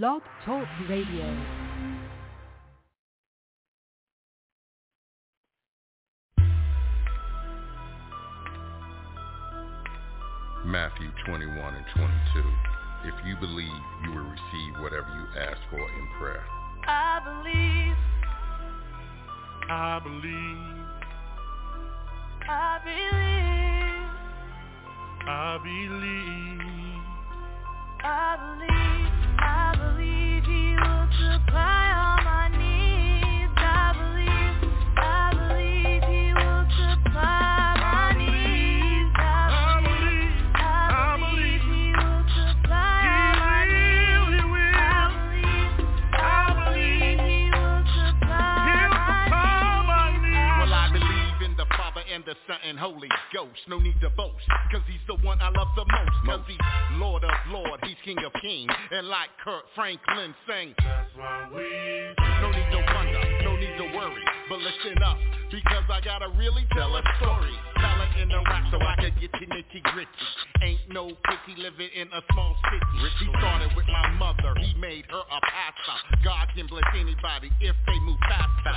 Blog Talk Radio. Matthew 21 and 22. If you believe, you will receive whatever you ask for in prayer. I believe. I believe. I believe. I believe. I believe. The Son and Holy Ghost. No need to boast, cause he's the one I love the most. Cause he's Lord of Lord, he's King of Kings. And like Kirk Franklin sang, That's why we. no need to wonder, no need to worry. But listen up, because I gotta really tell a story. Talent in the rap so I can get to nitty gritty. Ain't no pity living in a small city. He started with my mother, he made her a pastor. God can bless anybody if they move faster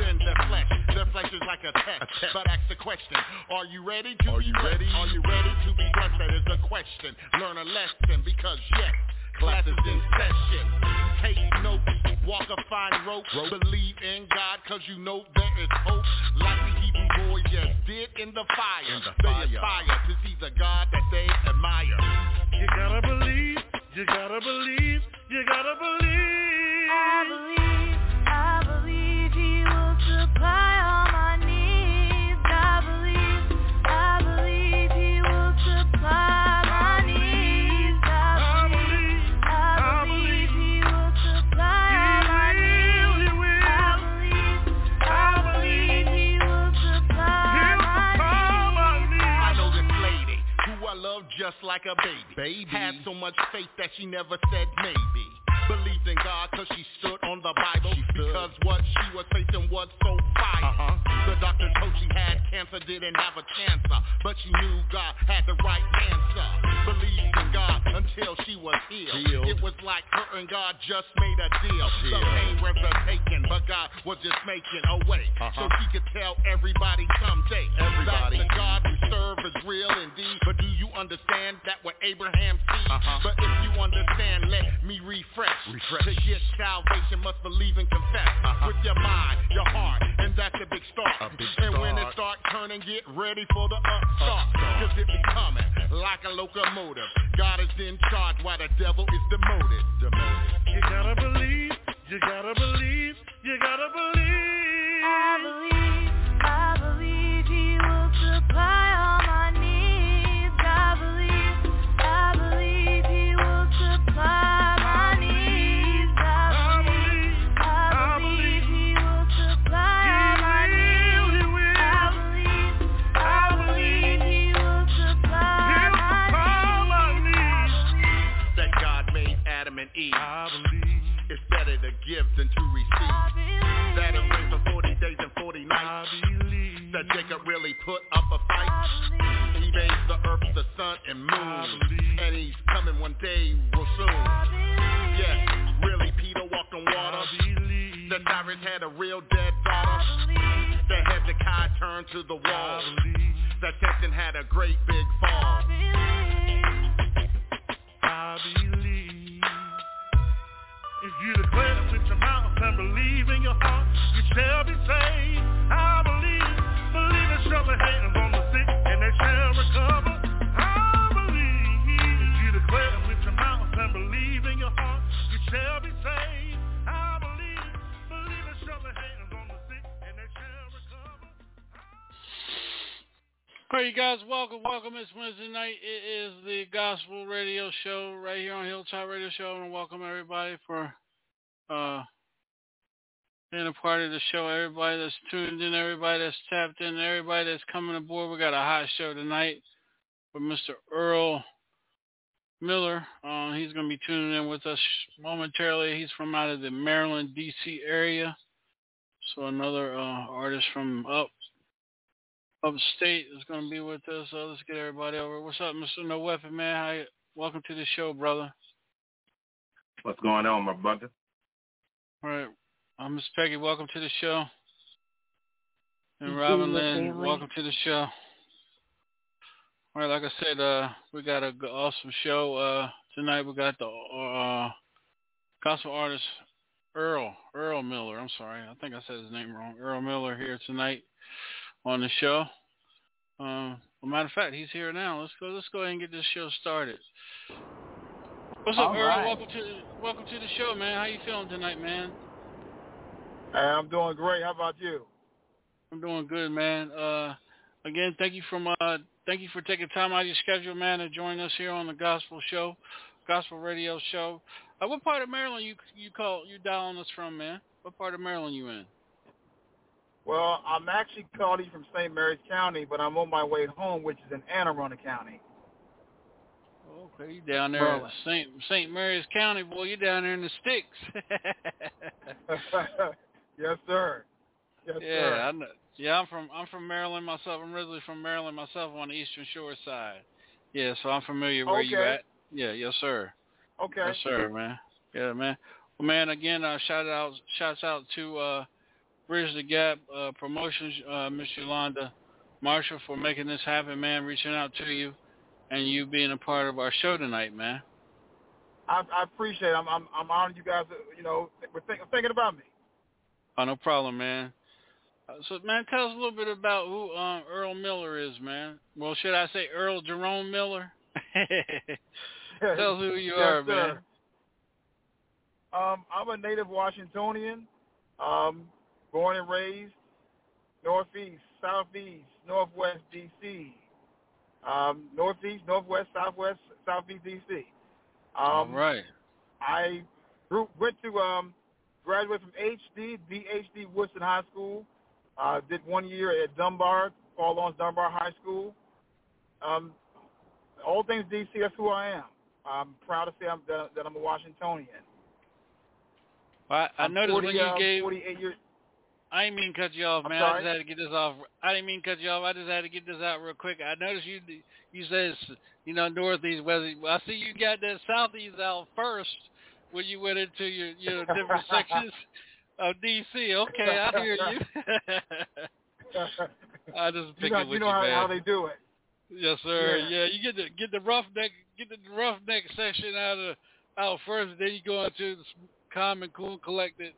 than the flesh. The flesh is like a test. But ask the question, are you ready to Are be you ready? Are you ready to be blessed? That is the question. Learn a lesson because yes, class is in session. Take notes, walk a fine rope. Believe in God cause you know there is hope. Like the Hebrew boys just did in the fire. In the they fire. aspire to see the God that they admire. You gotta believe. You gotta believe. You gotta believe. I believe, just like a baby. Baby. Had so much faith that she never said maybe. Believed in God cause she stood the Bible. She stood. Because what she was facing was so vital. Uh-huh. The doctor told she had cancer, didn't have a chance. uh, But she knew God had the right answer. Believed in God until she was healed. Healed. It was like her and God just made a deal. deal. The pain was taken, but God was just making a way. So Uh-huh. she could tell everybody someday. Everybody. That the God we serve is real indeed. But do you understand that what Abraham sees? Uh-huh. But if you understand, let me refresh. Refresh. To get salvation, must believe and confess Uh-huh. with your mind, your heart, and that's a big start. A big and when it start. start turning, get ready for the upstart. Upstart. Cause it be coming like a locomotive. God is in charge while the devil is demoted. Demoted. You gotta believe. You gotta believe. You gotta believe. I believe, give than to receive. I believe, That it rained for 40 days and 40 I nights. believe. That Jacob really put up a fight. I believe, He made the earth, the sun, and I moon. believe. And he's coming one day real soon. I believe, Yeah, really, Peter walked on water. I believe. That Jairus had a real dead daughter. I believe, That Hezekiah turned to the wall. I believe. That Samson had a great big fall. You declare it with your mouth and believe in your heart, you shall be saved. I believe. Believe it hands on the sick and they shall recover. I believe. You declare it with your mouth and believe in your heart, you shall be saved. I believe. Believe it shall lay hands on the sick and they shall recover. Right, you guys, welcome, welcome. It's Wednesday night. It is the Gospel Radio Show right here on Hilltop Radio Show. To welcome everybody for uh, a part of the show. Everybody that's tuned in, everybody that's tapped in, everybody that's coming aboard. We got a hot show tonight with Mr. Earl Miller. Uh, he's going to be tuning in with us momentarily. He's from out of the Maryland, D.C. area. So another uh, artist from up upstate is going to be with us. So let's get everybody over. What's up, Mr. No Weapon Man? Hi, welcome to the show, brother. What's going on, my brother? All right. I'm Miss Peggy. Welcome to the show. And Robin Lynn, welcome to the show. All right, like I said, uh, we got an awesome show uh, tonight. We got the uh, gospel artist Earl Earl Miller. I'm sorry, I think I said his name wrong. Earl Miller here tonight on the show. Um, well, matter of fact, he's here now. Let's go. Let's go ahead and get this show started. What's up, All Earl? right. Welcome to welcome to the show, man. How you feeling tonight, man? Hey, I'm doing great. How about you? I'm doing good, man. Uh, again, thank you from uh, thank you for taking time out of your schedule, man, to join us here on the Gospel Show, Gospel Radio Show. Uh, what part of Maryland you you call you dialing us from, man? What part of Maryland you in? Well, I'm actually calling you from St. Mary's County, but I'm on my way home, which is in Anne Arundel County. Okay, you down there Maryland. in St. St. Mary's County, boy. You down there in the sticks. yes, sir. Yes, yeah, sir. I know. Yeah, I'm from I'm from Maryland myself. I'm originally from Maryland myself on the Eastern Shore side. Yeah, so I'm familiar where you at. Yeah, yes sir. Okay. Yes, sir, man. Yeah, man. Well, man, again, uh, shout out, shouts out to uh, Bridge the Gap uh, Promotions, uh, Miss Yolanda Marshall, for making this happen, man. Reaching out to you, and you being a part of our show tonight, man. I, I appreciate it. I'm, I'm, I'm honored you guys, you know, were think, thinking about me. Oh, no problem, man. Uh, so, man, tell us a little bit about who um, Earl Miller is, man. Well, should I say Earl Jerome Miller? tell us who you Yes, are, sir. man. Um, I'm a native Washingtonian, um, born and raised northeast, southeast, northwest D.C., um, northeast, northwest, southwest, southeast D.C. All Um, right. I grew, went to um, graduate from HD, BHD Woodson High School. Uh, did one year at Dunbar, Paul Laurence Dunbar High School. Um, all things DC, that's who I am. I'm proud to say I'm, that, that I'm a Washingtonian. I, I I'm noticed 40, when you um, gave 48 years. I didn't mean to cut you off, man. I just had to get this off. I didn't mean to cut you off. I just had to get this out real quick. I noticed you you said it's, you know northeast, west. I see you got that southeast out first when you went into your your different sections of DC. Okay, I hear you. I just you picking know, with you you, know how, man. how they do it. Yes, sir. Yeah. Yeah. you get the get the roughneck get the roughneck section out of out first, then you go into the calm and cool, collected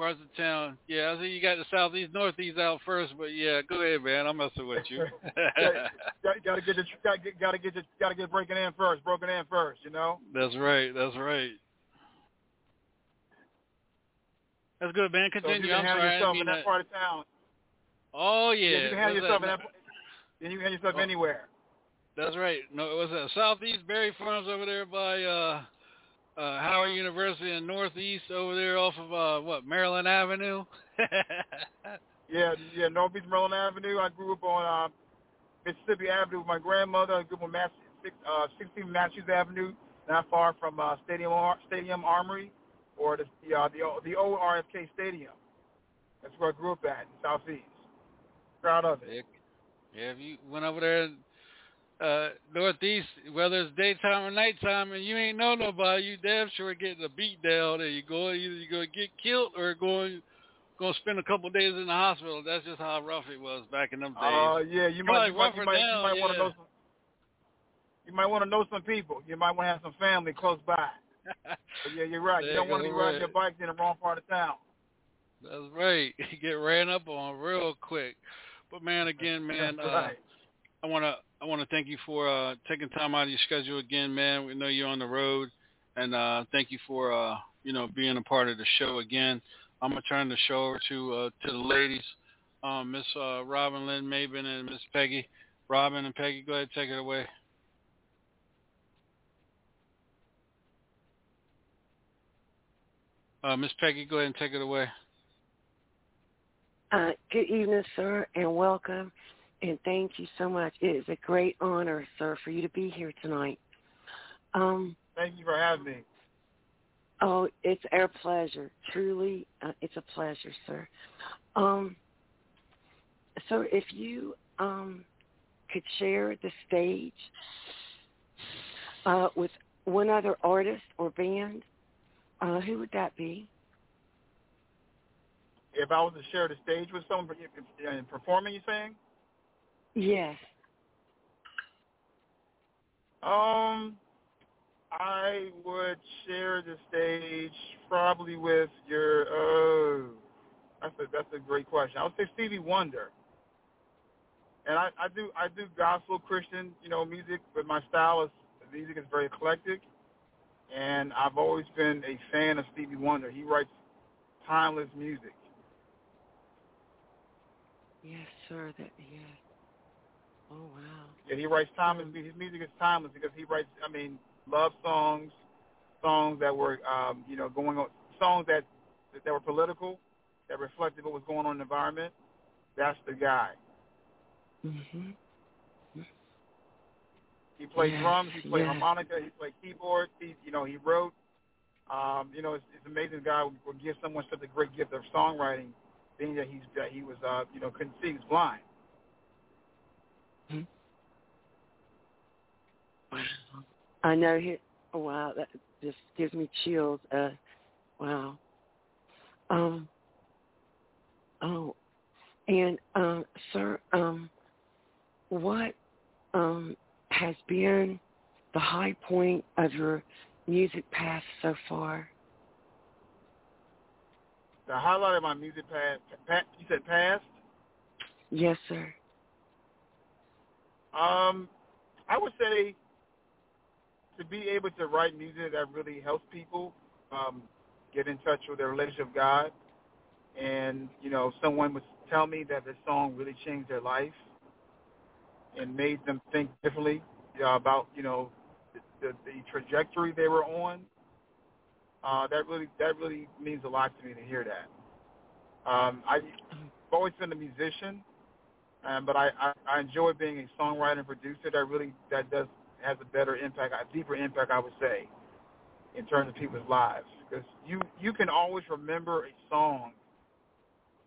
parts of town. Yeah, I see you got the southeast, northeast out first, but yeah, go ahead, man. I'm messing with you. got, got to get the got to get got to get the, got to get breaking in first, broken in first. You know. that's right. That's right. That's good, man. So Continue. you can I'm handle sorry. Yourself in mean that part of town, Oh yeah. yeah, you can handle yourself in that? that. Then you can handle yourself Oh. anywhere. That's right. No, it was that Southeast Barry Farms over there by uh uh Howard University and Northeast over there off of uh what, Maryland Avenue? Yeah, yeah, Northeast Maryland Avenue. I grew up on uh, Mississippi Avenue with my grandmother. I grew up on Mass, six, uh, 16 Matthews Avenue, not far from uh, Stadium Ar- Stadium Armory, or the the, uh, the the old RFK Stadium. That's where I grew up at in Southeast. Proud of it. Yeah, if you went over there uh northeast, whether it's daytime or nighttime and you ain't know nobody, you damn sure getting a beat down and you go either you're gonna get killed or going gonna spend a couple days in the hospital. That's just how rough it was back in them days. Uh, yeah, you might, you might, you might, you might want to know some. You might want to know some people. You might want to have some family close by. Yeah, you're right. You don't want to be riding your bike in the wrong part of town. That's right. You get ran up on real quick. But man, again, man, That's uh, right. I wanna I wanna thank you for uh taking time out of your schedule again, man. We know you're on the road, and uh thank you for uh you know being a part of the show again. I'm gonna turn the show over to uh to the ladies, um Miss uh, Robin Lynn Maben and Miss Peggy. Robin and Peggy, go ahead take it away. Uh, Miss Peggy, go ahead and take it away. Good evening, sir, and welcome. And thank you so much. It is a great honor, sir, for you to be here tonight. Um, Thank you for having me. oh, it's our pleasure. Truly, uh, it's a pleasure, sir. Um, so if you um, could share the stage uh, with one other artist or band, Uh, who would that be? If I was to share the stage with someone and performing, you saying? Yes. Um, I would share the stage probably with your. Oh, that's a that's a great question. I would say Stevie Wonder. And I, I do I do gospel Christian you know music, but my style is music is very eclectic, and I've always been a fan of Stevie Wonder. He writes timeless music. Yes, sir. That yes. Oh wow. Yeah, he writes timeless. Mm. His music is timeless because he writes. I mean, love songs, songs that were, um, you know, going on, songs that that were political, that reflected what was going on in the environment. That's the guy. Mhm. He played yes, drums. He played yes. harmonica. He played keyboard. He, you know, he wrote. Um, you know, it's, it's amazing. guy would, would give someone such a great gift of songwriting, being that he's that he was, uh, you know, couldn't see, he's blind. Mm-hmm. I know he. Oh, wow, that just gives me chills. Uh, wow. Um. Oh, and um, sir, um, what um has been the high point of your music path so far? The highlight of my music path, you said past? Yes, sir. Um, I would say to be able to write music that really helps people um, get in touch with their relationship with God, and you know, someone would tell me that the song really changed their life and made them think differently uh, about you know the, the, the trajectory they were on. Uh, that really that really means a lot to me to hear that. Um, I've always been a musician, um, but I, I, I enjoy being a songwriter and producer. That really that does has a better impact, a deeper impact, I would say, in terms of people's lives. Because you you can always remember a song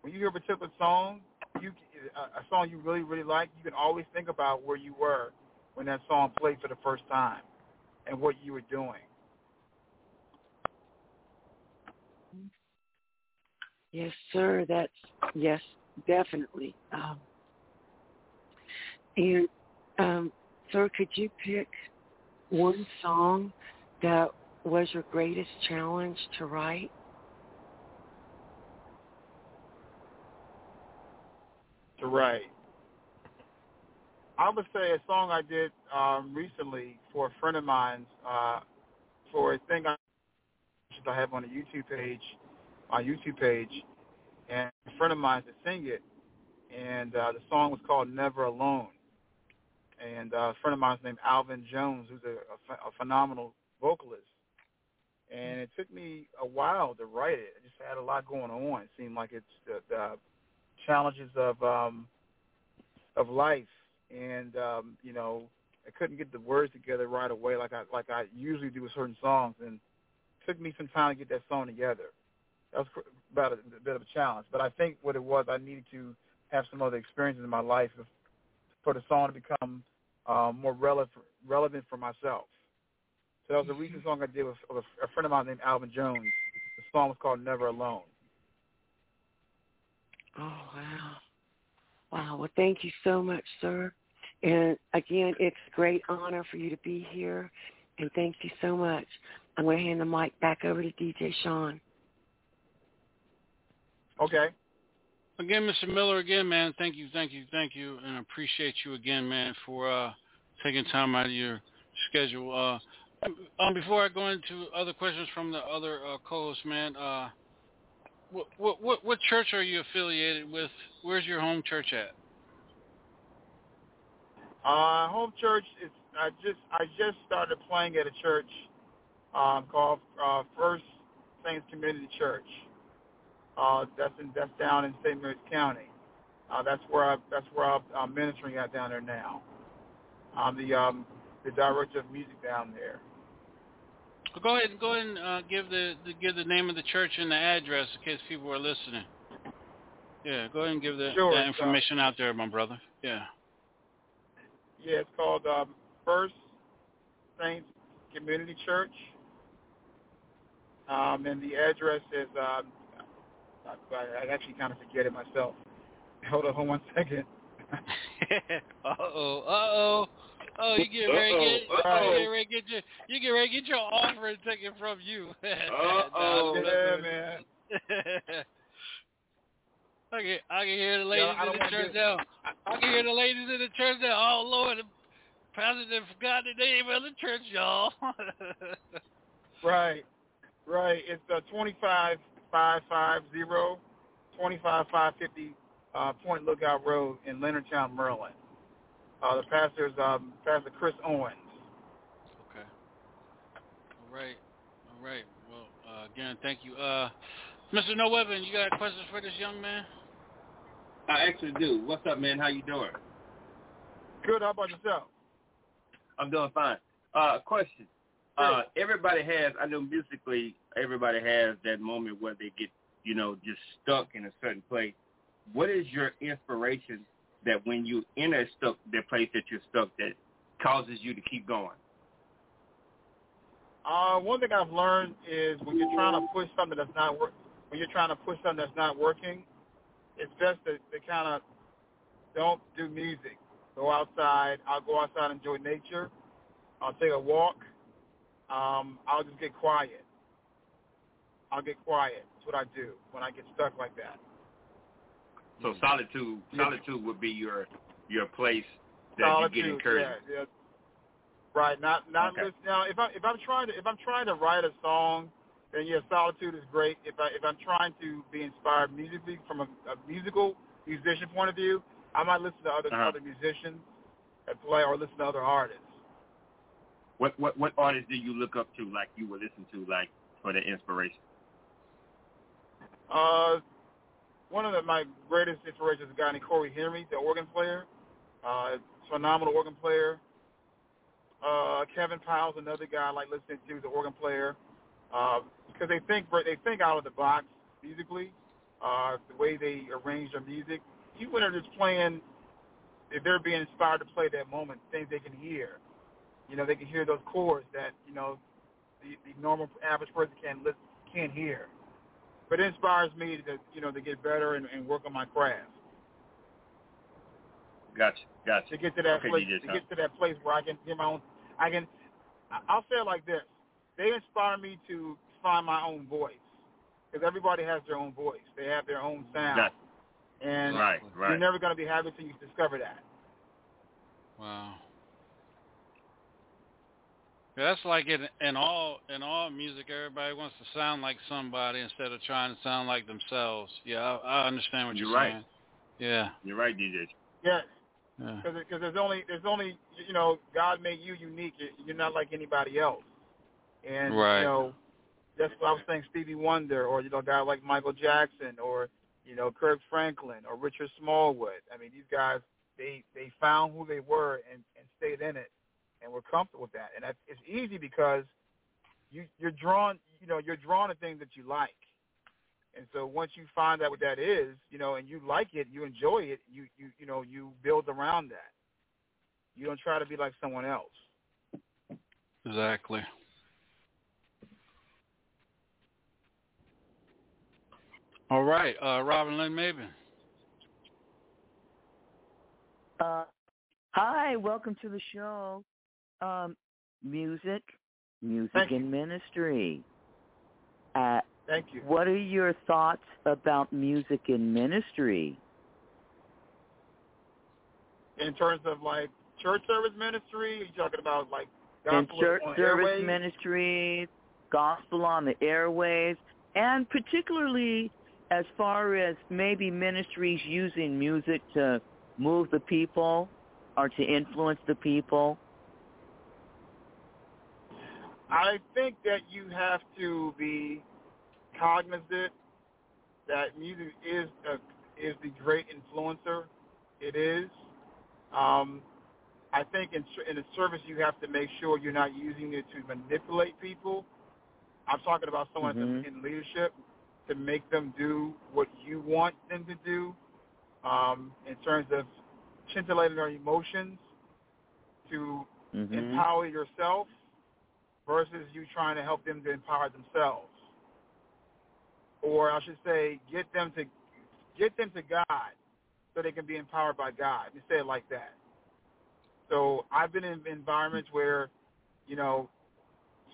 when you hear a particular song, you a, song you really really like, you can always think about where you were when that song played for the first time and what you were doing. Yes, sir. That's yes, definitely. Um, and um, sir, could you pick one song that was your greatest challenge to write? To write. I would say a song I did um, recently for a friend of mine's uh, for a thing I, have on a YouTube page, my YouTube page, and a friend of mine to sing it, and uh, the song was called "Never Alone." And uh, a friend of mine's named Alvin Jones, who's a, a, a phenomenal vocalist. And it took me a while to write it. I just had a lot going on. It seemed like it's the, the challenges of um, of life and um, you know I couldn't get the words together right away like I like I usually do with certain songs, and it took me some time to get that song together. That was about a, a bit of a challenge, but I think what it was I needed to have some other experiences in my life for the song to become um, more relevant relevant for myself. So that was a recent song I did with a friend of mine named Alvin Jones. The song was called Never Alone. Oh wow. Wow. Well thank you so much, sir. And again, it's a great honor for you to be here, and thank you so much. I'm going to hand the mic back over to DJ Sean. Okay. Again, Mr. Miller, again, man, thank you, thank you, thank you, and appreciate you again, man, for uh, taking time out of your schedule. Uh, um, before I go into other questions from the other uh, co-hosts, man, uh, what, what what church are you affiliated with? Where's your home church at? Uh, home church is I just I just started playing at a church um, called uh, First Saints Community Church. Uh, that's in that's down in St. Mary's County. Uh, that's where I that's where I'm, I'm ministering at down there now. I'm the um, the director of music down there. Well, go ahead and go ahead and uh, give the, the give the name of the church and the address in case people are listening. Yeah, go ahead and give the, sure, that information out there, my brother. Yeah. Yeah, it's called um, First Saints Community Church. Um, and the address is, um, I, I actually kind of forget it myself. Hold on, hold one second. uh oh, uh oh. Oh, you get ready to get, Uh-oh. you get ready to get your, you get ready to get your offering taken from you. Uh-oh. Yeah, man. I can, I can hear the ladies I in the church do- now. I can hear the ladies in the church now. Oh Lord, the pastor done forgot the name of the church, y'all. Right, right. It's uh, 25550, 25550 uh, Point Lookout Road in Leonardtown, Maryland. Uh, the pastor's um, Pastor Chris Owens. okay. All right. All right. Well, uh, again, thank you. Uh, Mr. No Weapon, you got questions for this young man? I actually do. What's up, man? How you doing? Good. How about yourself? I'm doing fine. Uh, question. Uh, everybody has, I know musically, everybody has that moment where they get, you know, just stuck in a certain place. What is your inspiration that when you in a stuck, that place that you're stuck, that causes you to keep going? Uh, one thing I've learned is when you're trying to push something that's not work, when you're trying to push something that's not working, it's best to, to kind of don't do music. Go outside. I'll go outside and enjoy nature. I'll take a walk. Um, I'll just get quiet. I'll get quiet. That's what I do when I get stuck like that. So solitude, Yeah. solitude would be your your place that Solitude, you get encouragement. Yeah, yeah. Right. Not not Okay. listen, now. If I if I'm trying to if I'm trying to write a song, then yeah, solitude is great. If I if I'm trying to be inspired musically from a, a musical musician point of view, I might listen to other Uh-huh. other musicians that play or listen to other artists. What what what artists do you look up to, like you would listen to, like for the inspiration? Uh, one of the, my greatest inspirations is a guy named Cory Henry, the organ player. Uh, phenomenal organ player. Uh, Kevin Powell's another guy I like listening to, the organ player, uh, because they think they think out of the box musically. Uh, the way they arrange their music, even when they're just playing, if they're being inspired to play that moment, things they can hear. You know, they can hear those chords that you know the, the normal average person can't listen, can't hear but it inspires me to you know to get better and, and work on my craft Gotcha, gotcha. to get to that Okay, place DJ to Tom. get to that place where I can get my own I can I- I'll say it like this they inspire me to find my own voice because everybody has their own voice they have their own sound Gotcha. and Right, you're never going to be happy until you discover that Wow. Yeah, that's like in in all in all music, everybody wants to sound like somebody instead of trying to sound like themselves. Yeah, I, I understand what You're you're right. saying. Yeah, You're right, DJ. yes yeah. because there's only there's only you know God made you unique You- you're not like anybody else and Right. you know that's what I was saying Stevie Wonder or you know a guy like Michael Jackson or you know Kirk Franklin or Richard Smallwood I mean these guys they they found who they were and and stayed in it and were comfortable with that and that's, it's easy because you you're drawn you know you're drawn to things that you like and so once you find out what that is, you know, and you like it, you enjoy it, you you you know, you build around that. You don't try to be like someone else. Exactly. All right, uh, Robin Lynn Maben. Uh, hi, welcome to the show. Um, music, music Thank you. and ministry. Uh, Thank you. what are your thoughts about music and ministry? In terms of like church service ministry, are you talking about like gospel church on service airwaves? ministry, gospel on the airways, and particularly as far as maybe ministries using music to move the people or to influence the people. I think that you have to be cognizant that music is a, is the great influencer. It is. Um, I think in in the service you have to make sure you're not using it to manipulate people. I'm talking about someone Mhm. in leadership to make them do what you want them to do. Um, in terms of scintillating their emotions, to Mhm. empower yourself versus you trying to help them to empower themselves. or I should say, get them to get them to God so they can be empowered by God. You say it like that. So I've been in environments where, you know,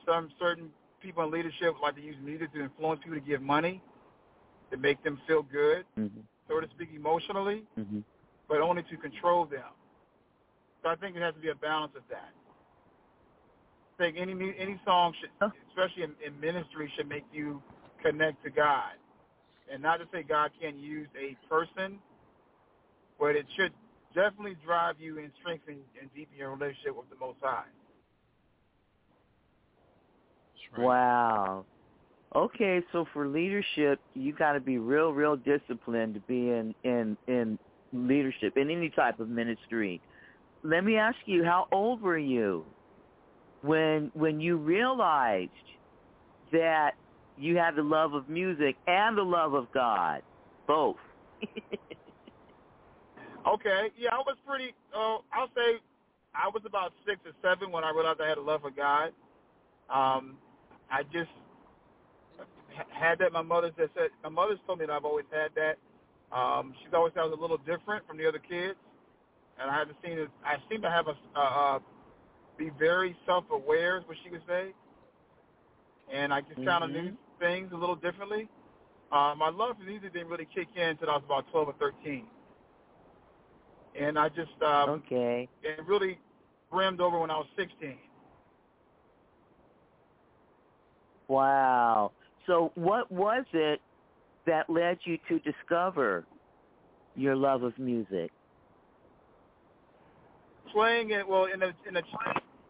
some certain people in leadership like to use music to influence people to give money, to make them feel good, mm-hmm. so to speak, emotionally, mm-hmm. but only to control them. So I think it has to be a balance of that. I think any any song should, especially in, in ministry, should make you connect to God, and not to say God can't use a person, but it should definitely drive you and strengthen and deepen your relationship with the Most High. Right. Wow. Okay, so for leadership, you got to be real, real disciplined to be in in in leadership in any type of ministry. Let me ask you, how old were you when when you realized that you had the love of music and the love of God, both? okay, yeah, I was pretty. Uh, I'll say I was about six or seven when I realized I had a love for God. Um, I just had that. My mother just said my mother's told me that I've always had that. Um, she's always said I was a little different from the other kids, and I haven't seen it. I seem to have a uh, uh, be very self-aware, is what she would say, and I just mm-hmm. kind of knew things a little differently. Uh, my love for music didn't really kick in until I was about 12 or 13. And I just um, okay. It really brimmed over when I was 16. Wow. So what was it that led you to discover your love of music? Playing it well in a in a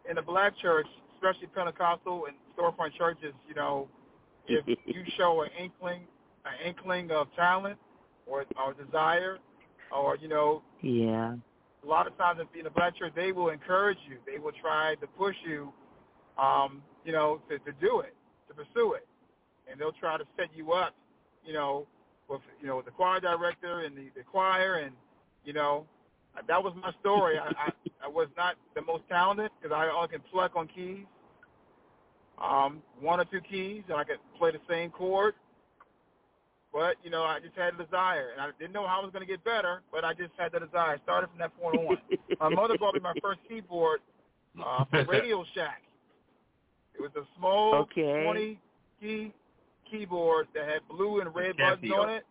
in a black church, especially Pentecostal and storefront churches, you know, if you show an inkling an inkling of talent or or desire or, you know, Yeah. A lot of times in a black church they will encourage you. They will try to push you um, you know, to, to do it, to pursue it and they'll try to set you up, you know, with you know the choir director and the, the choir, and you know, that was my story. I, I I was not the most talented because I only can pluck on keys, um, one or two keys, and I could play the same chord. But you know, I just had a desire, and I didn't know how I was going to get better, but I just had the desire. I started from that point on. my mother bought me my first keyboard uh, from Radio Shack. It was a small okay. 20 key keyboard that had blue and red buttons on it.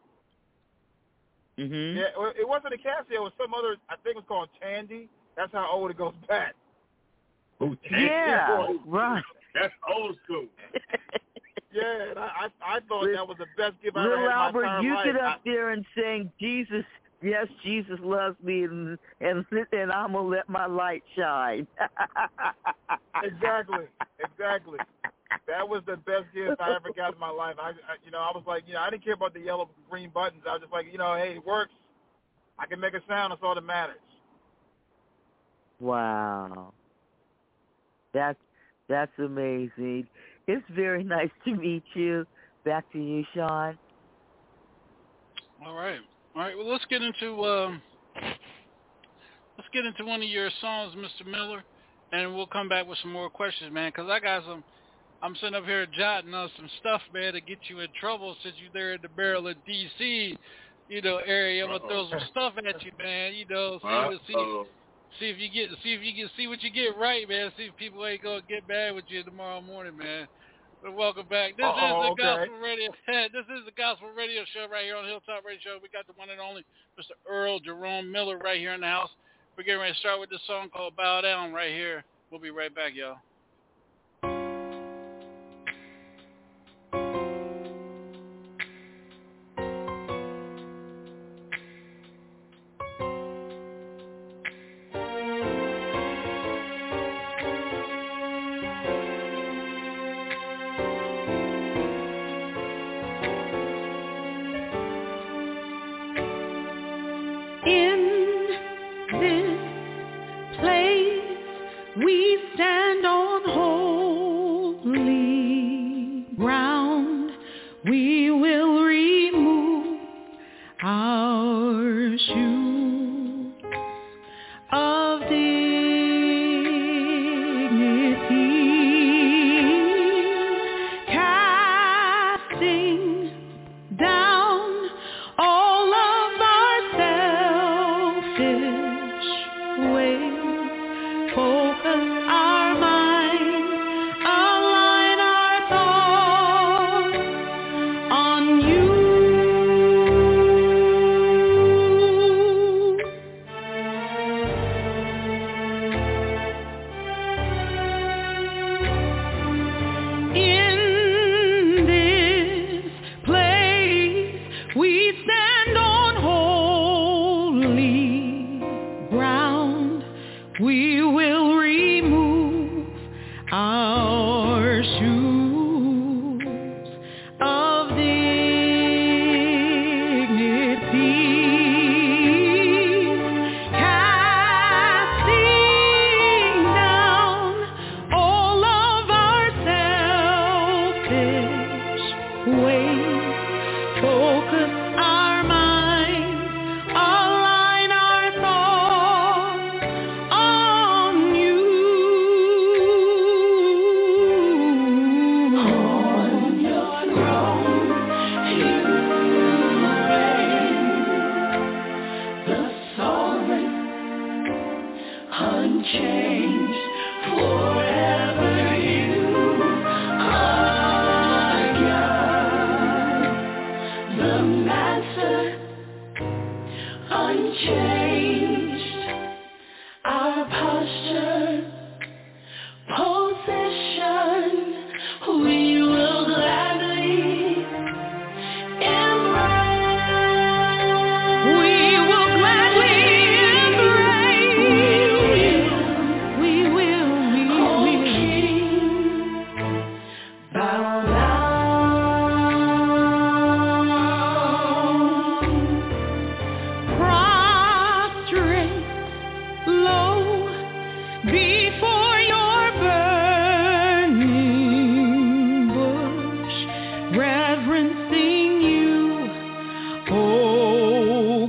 Mhm. Yeah, it wasn't a Casio. It was some other. I think it was called Tandy. That's how old it goes back. Ooh, Tandy. Yeah, right. That's old school. yeah, and I I, I thought that was the best gift I ever Little had Albert, in my entire you life. get up I, there and saying, Jesus, yes, Jesus loves me, and and, and I'm gonna let my light shine. exactly, exactly. That was the best gift I ever got in my life. I, I, you know, I was like, you know, I didn't care about the yellow, green buttons. I was just like, you know, hey, it works. I can make a sound. That's all that matters. Wow, that's that's amazing. It's very nice to meet you. Back to you, Sean. All right, all right. Well, let's get into um, let's get into one of your songs, Mr. Miller, and we'll come back with some more questions, man. Because I got some I'm sitting up here jotting on some stuff, man, to get you in trouble since you're there in the Maryland, D.C., you know, area. I'm gonna throw some stuff at you, man. You know, see, see, see if you get, see if you can see what you get right, man. See if people ain't gonna get mad with you tomorrow morning, man. But welcome back. This Uh-oh, is the okay. Gospel Radio. this is the Gospel Radio Show right here on Hilltop Radio Show. We got the one and only Mr. Earl Jerome Miller right here in the house. We're getting ready to start with this song called "Bow Down" right here. We'll be right back, y'all.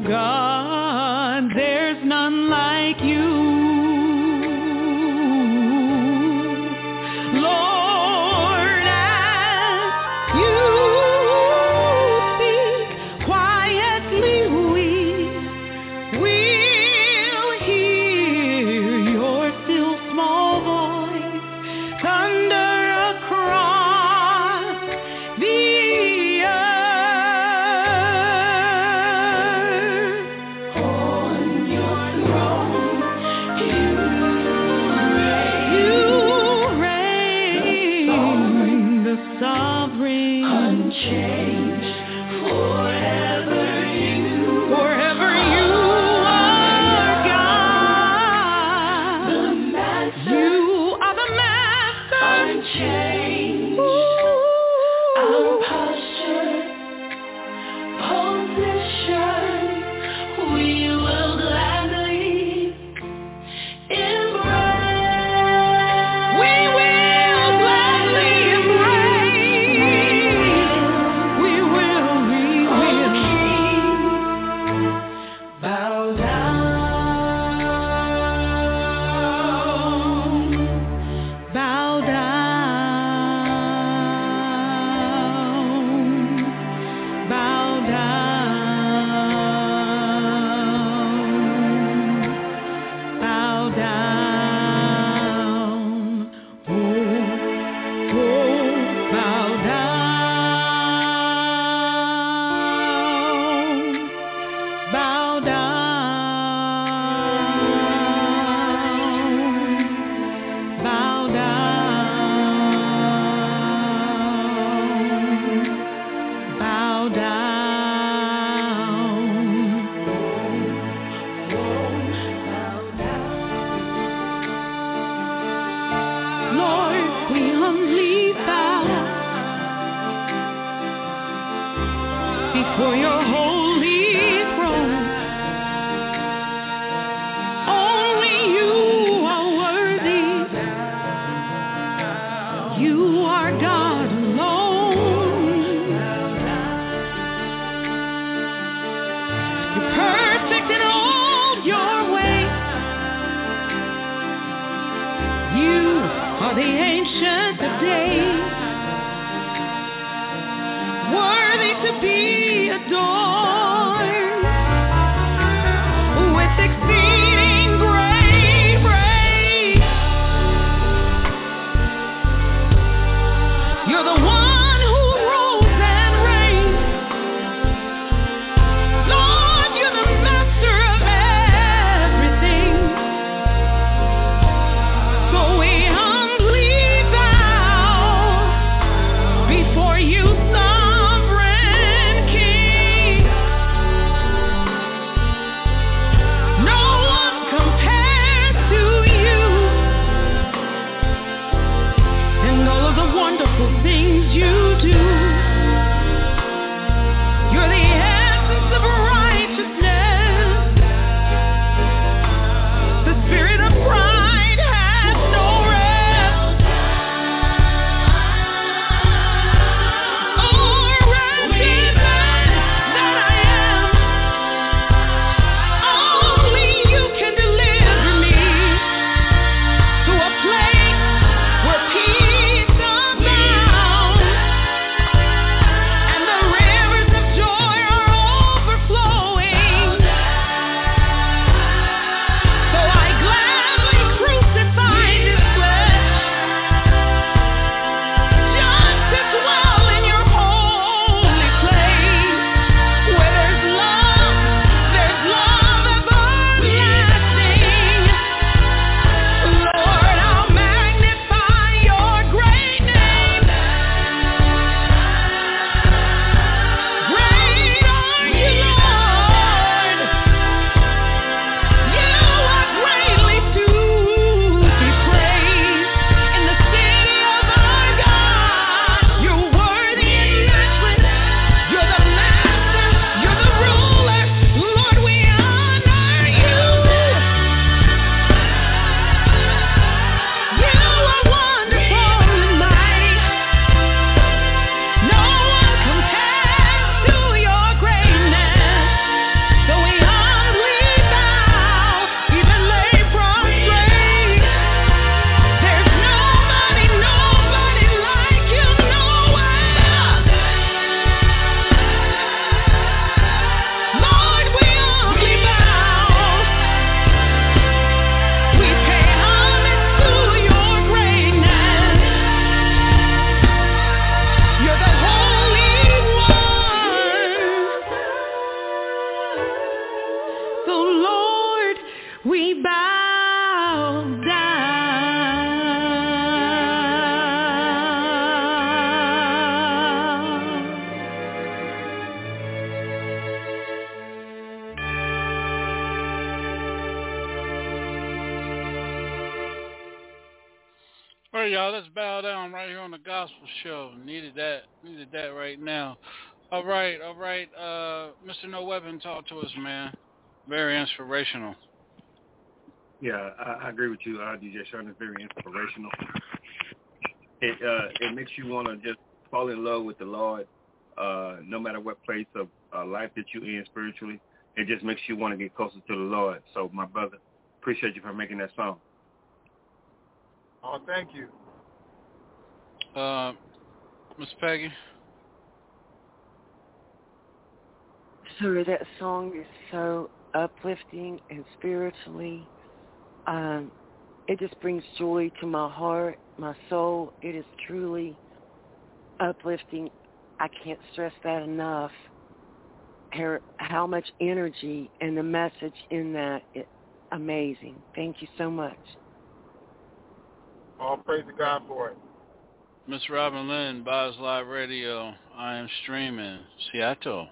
God, here on the gospel show. Needed that. Needed that right now. All right, all right. Uh, Mr. No Weapon, talk to us, man. Very inspirational. Yeah, I, I agree with you, uh, DJ Sean. It's very inspirational. It uh, it makes you want to just fall in love with the Lord, uh, no matter what place of uh, life that you're in spiritually. It just makes you want to get closer to the Lord. So, my brother, appreciate you for making that song. Oh, thank you. Uh, Miss Peggy. Sir, that song is so uplifting and spiritually. Um, it just brings joy to my heart, my soul. It is truly uplifting. I can't stress that enough. Her, how much energy and the message in that is amazing. Thank you so much. All praise to God for it. Miss Robin Lynn, Boz Live Radio. I am streaming Seattle.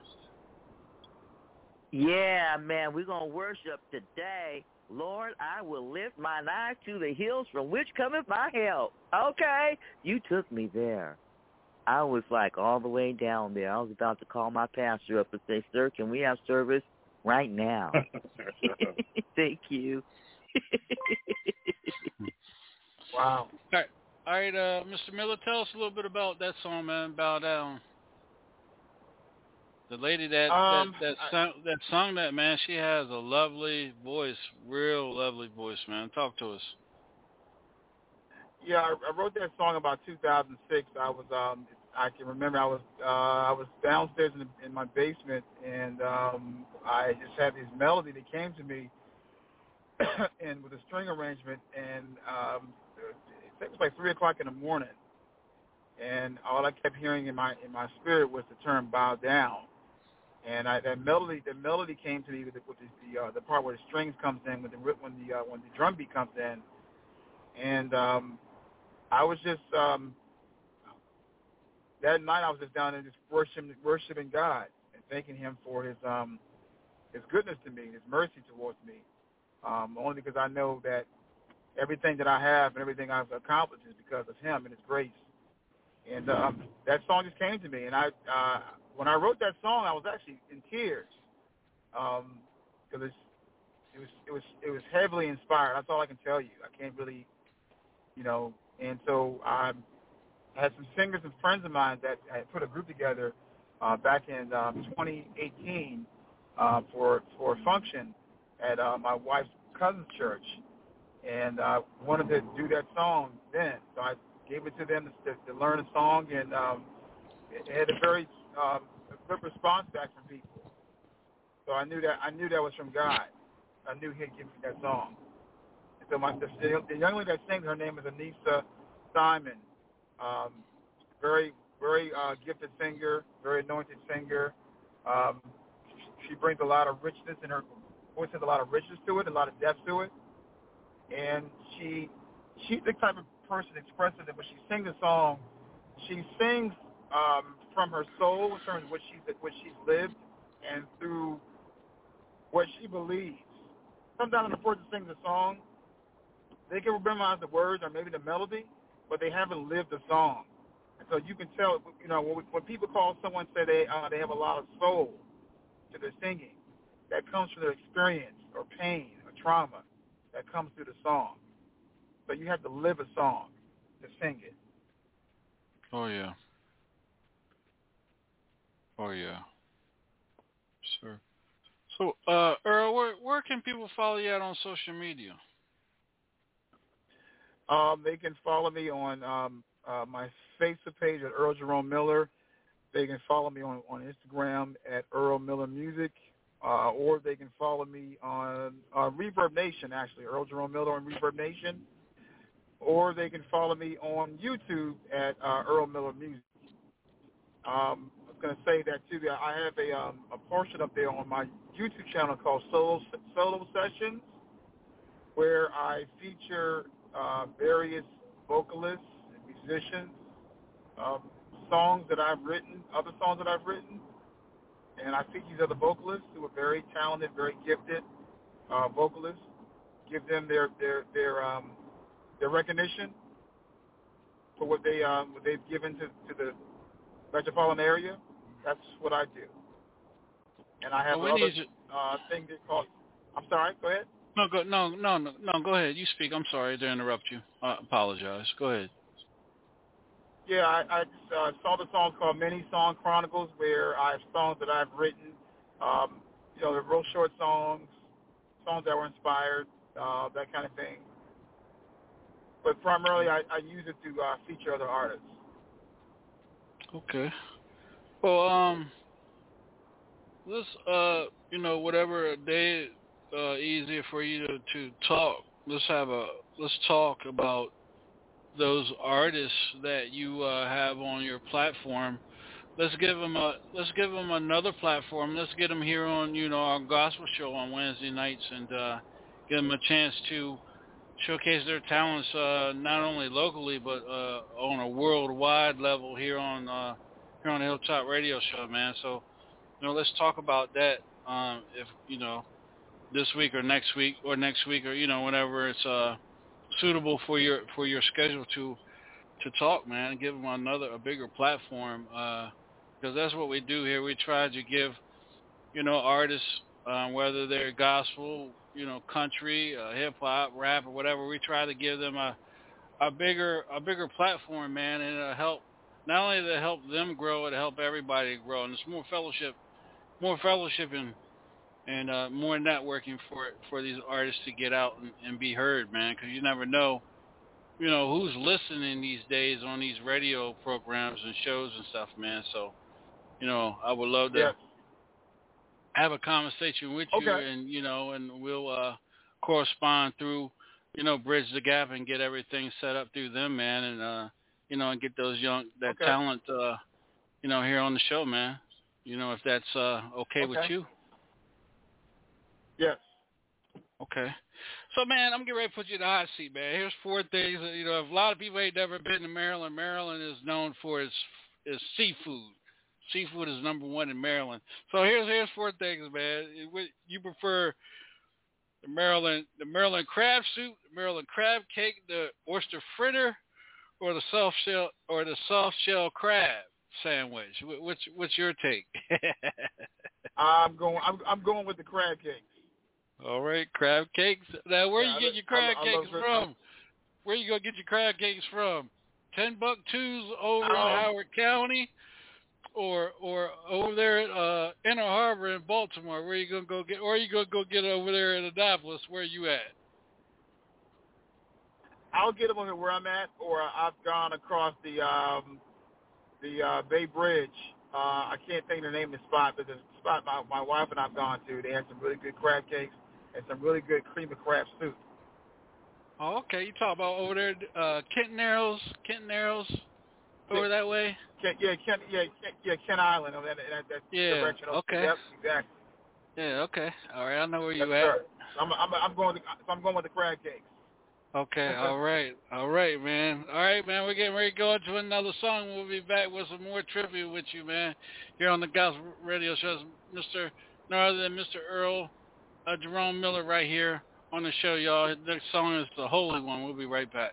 Yeah, man, we're going to worship today. Lord, I will lift mine eyes to the hills from which cometh my help. Okay, you took me there. I was like all the way down there. I was about to call my pastor up and say, sir, can we have service right now? Thank you. wow. All right, all right uh, Mr. Miller, tell us a little bit about that song, man, Bow Down. The lady that um, that that sung, that sung that man, she has a lovely voice, real lovely voice, man. Talk to us. Yeah, I, I wrote that song about 2006. I was um I can remember I was uh I was downstairs in, the, in my basement and um I just had this melody that came to me and with a string arrangement and um it was like three o'clock in the morning. And all I kept hearing in my in my spirit was the term bow down. And I, that melody, the melody came to me with the, with the, the, uh, the part where the strings comes in, when the when the uh, when the drum beat comes in, and um, I was just um, that night I was just down and just worshiping worshiping God and thanking Him for His um, His goodness to me, His mercy towards me, um, only because I know that everything that I have and everything I've accomplished is because of Him and His grace. And um, that song just came to me, and I uh, when I wrote that song, I was actually in tears because um, it was it was it was heavily inspired. That's all I can tell you. I can't really, you know. And so I had some singers and friends of mine that had put a group together uh, back in um, 2018 uh, for for a function at uh, my wife's cousin's church, and I wanted to do that song then. So I gave it to them to, to learn a song, and um, it had a very um, good response back from people. So I knew that I knew that was from God. I knew He'd give me that song. And so my the, the young lady that sings, her name is Anissa Simon. Um, very very uh, gifted singer, very anointed singer. Um, she brings a lot of richness in her voice has a lot of richness to it, a lot of depth to it, and she she's the type of person expressive that when she sings a song, she sings um, from her soul in terms of what she's what she's lived and through what she believes. Sometimes when a person sings a song, they can memorize the words or maybe the melody, but they haven't lived the song. And so you can tell, you know, when, when people call someone say they uh, they have a lot of soul to their singing, that comes from their experience or pain or trauma that comes through the song. So you have to live a song to sing it. Oh yeah. Oh yeah. Sure. So, uh, Earl, where where can people follow you at on social media? Um, they can follow me on um, uh, my Facebook page at Earl Jerome Miller. They can follow me on, on Instagram at Earl Miller Music, uh, or they can follow me on uh, Reverb Nation, actually, Earl Jerome Miller on Reverb Nation, or they can follow me on YouTube at uh, Earl Miller Music. Um, I was going to say that too. I have a um, a portion up there on my YouTube channel called Solo Solo Sessions, where I feature uh, various vocalists and musicians, um, songs that I've written, other songs that I've written, and I feature these other vocalists who are very talented, very gifted uh, vocalists. Give them their their their um, their recognition, for what they um, what they've given to, to the metropolitan area. That's what I do. And I have well, we another uh, thing they call. I'm sorry. Go ahead. No, go, no, no, no, no. Go ahead. You speak. I'm sorry to interrupt you. I apologize. Go ahead. Yeah, I, I uh, saw the song called Mini Song Chronicles, where I have songs that I've written. Um, you know, they're real short songs, songs that were inspired, uh, that kind of thing. But primarily, I, I use it to uh, feature other artists. Okay. Well, um, let's uh, you know, whatever day uh, easier for you to, to talk. Let's have a let's talk about those artists that you uh, have on your platform. Let's give them a let's give them another platform. Let's get them here on you know our gospel show on Wednesday nights and uh, give them a chance to showcase their talents uh, not only locally but uh, on a worldwide level here on uh, here on the Hilltop Radio Show, man. So you know let's talk about that. Um, if you know this week or next week or next week or you know whenever it's uh suitable for your for your schedule to to talk man and give them another a bigger platform uh because that's what we do here. We try to give you know artists uh, whether they're gospel you know country uh, hip hop rap or whatever we try to give them a a bigger a bigger platform man and it'll help not only to help them grow it'll help everybody grow and it's more fellowship more fellowship and and uh, more networking for for these artists to get out and, and be heard, man. Because you never know, you know, who's listening these days on these radio programs and shows and stuff, man. So, you know, I would love to Yeah. have a conversation with you, Okay. and you know, and we'll uh, correspond through, you know, bridge the gap and get everything set up through them, man, and uh, you know, and get those young that Okay. talent, uh, you know, here on the show, man. You know, if that's uh, okay, with you. Yes. Okay. So man, I'm getting ready to put you in the hot seat, man. Here's four things that you know. If a lot of people ain't never been to Maryland, Maryland is known for its its seafood. Seafood is number one in Maryland. So here's here's four things, man. You prefer the Maryland the Maryland crab soup, the Maryland crab cake, the oyster fritter, or the soft shell or the soft shell crab sandwich. What's what's your take? I'm going. I'm, I'm going with the crab cakes. All right, crab cakes. Now, where Yeah, you get your crab I lo- I love cakes the- from? Where you gonna get your crab cakes from? Ten buck twos over in Um, Howard County, or or over there at uh, Inner Harbor in Baltimore. Where you gonna go get? Or you gonna go get it over there in Annapolis? Where you at? I'll get them over where I'm at, or I've gone across the um, the uh, Bay Bridge. Uh, I can't think of the name of the spot, but the spot my, my wife and I've gone to, they had some really good crab cakes and a really good cream of crab soup. Oh, okay. You talk about over there, uh, Kent Narrows, Kent Narrows, over that way. Ken, yeah, Kent, yeah, Ken, yeah, Kent Island. Oh, that, that, that Yeah, direction. okay. Yep, exactly. Yeah. Okay. All right. I know where you Yes, at. sir. I'm, I'm, I'm going. To, I'm going with the crab cakes. Okay, all right, all right, man. All right, man. We're getting ready to go into another song. We'll be back with some more trivia with you, man. Here on the Gospel Radio Show, Mr. No other than Mr. Earl uh, Jerome Miller, right here on the show, y'all. Next song is the Holy One. We'll be right back.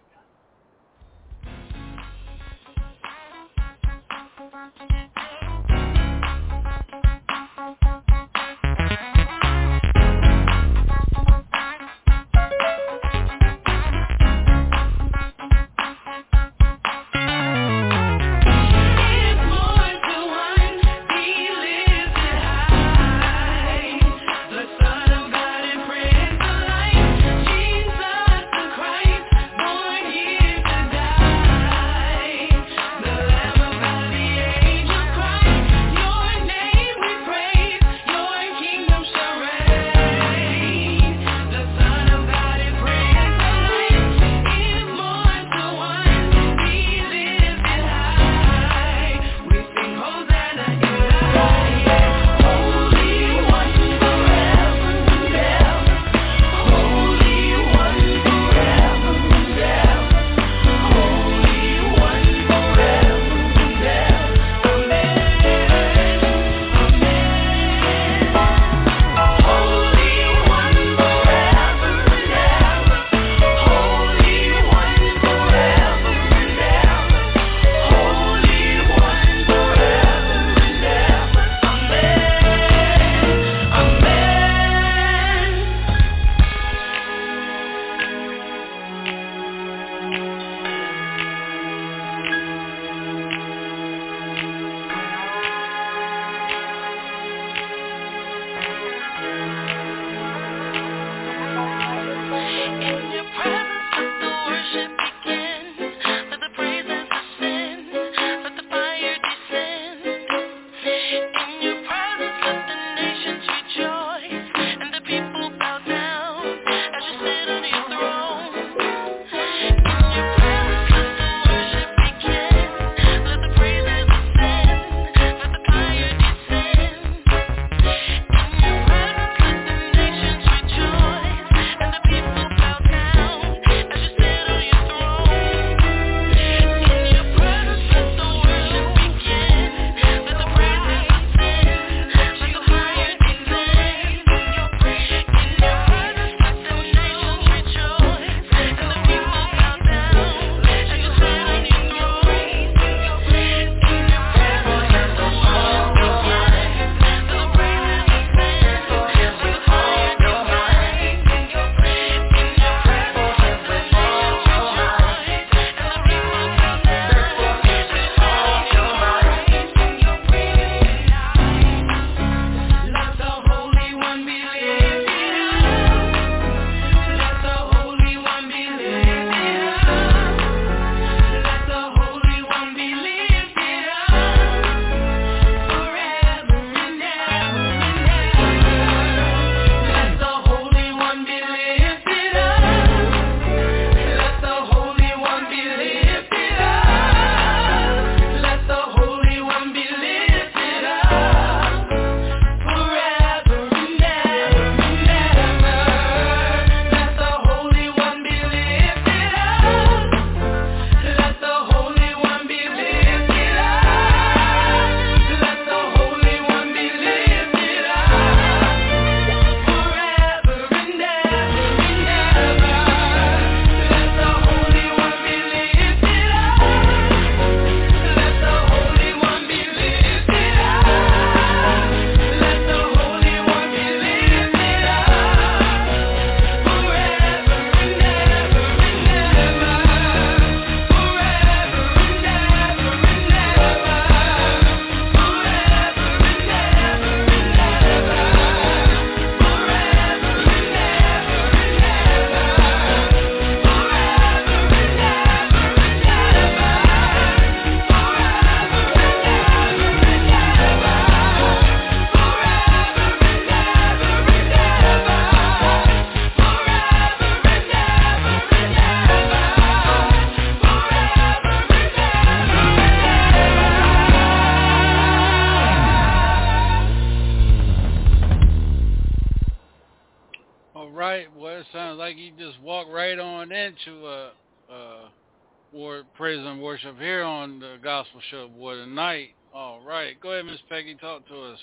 Worship here on the Gospel Show Boy tonight. All right, go ahead, Miss Peggy, talk to us.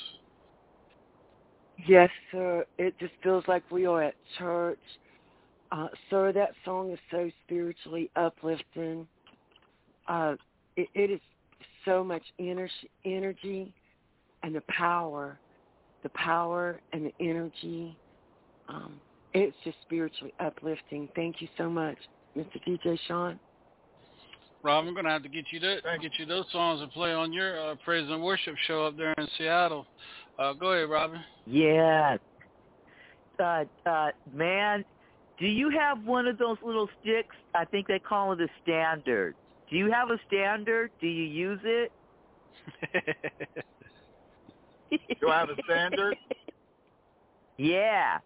Yes, sir. It just feels like we are at church. Uh, sir, that song is so spiritually uplifting. Uh, it, it is so much energy, energy and the power, the power and the energy. Um, it's just spiritually uplifting. Thank you so much, Mr. DJ Sean. Rob, I'm gonna have to get you to get you those songs to play on your uh, praise and worship show up there in Seattle. Uh, go ahead, Robin. Yeah. Uh, uh, man, do you have one of those little sticks? I think they call it a standard. Do you have a standard? Do you use it? Do I have a standard? Yeah.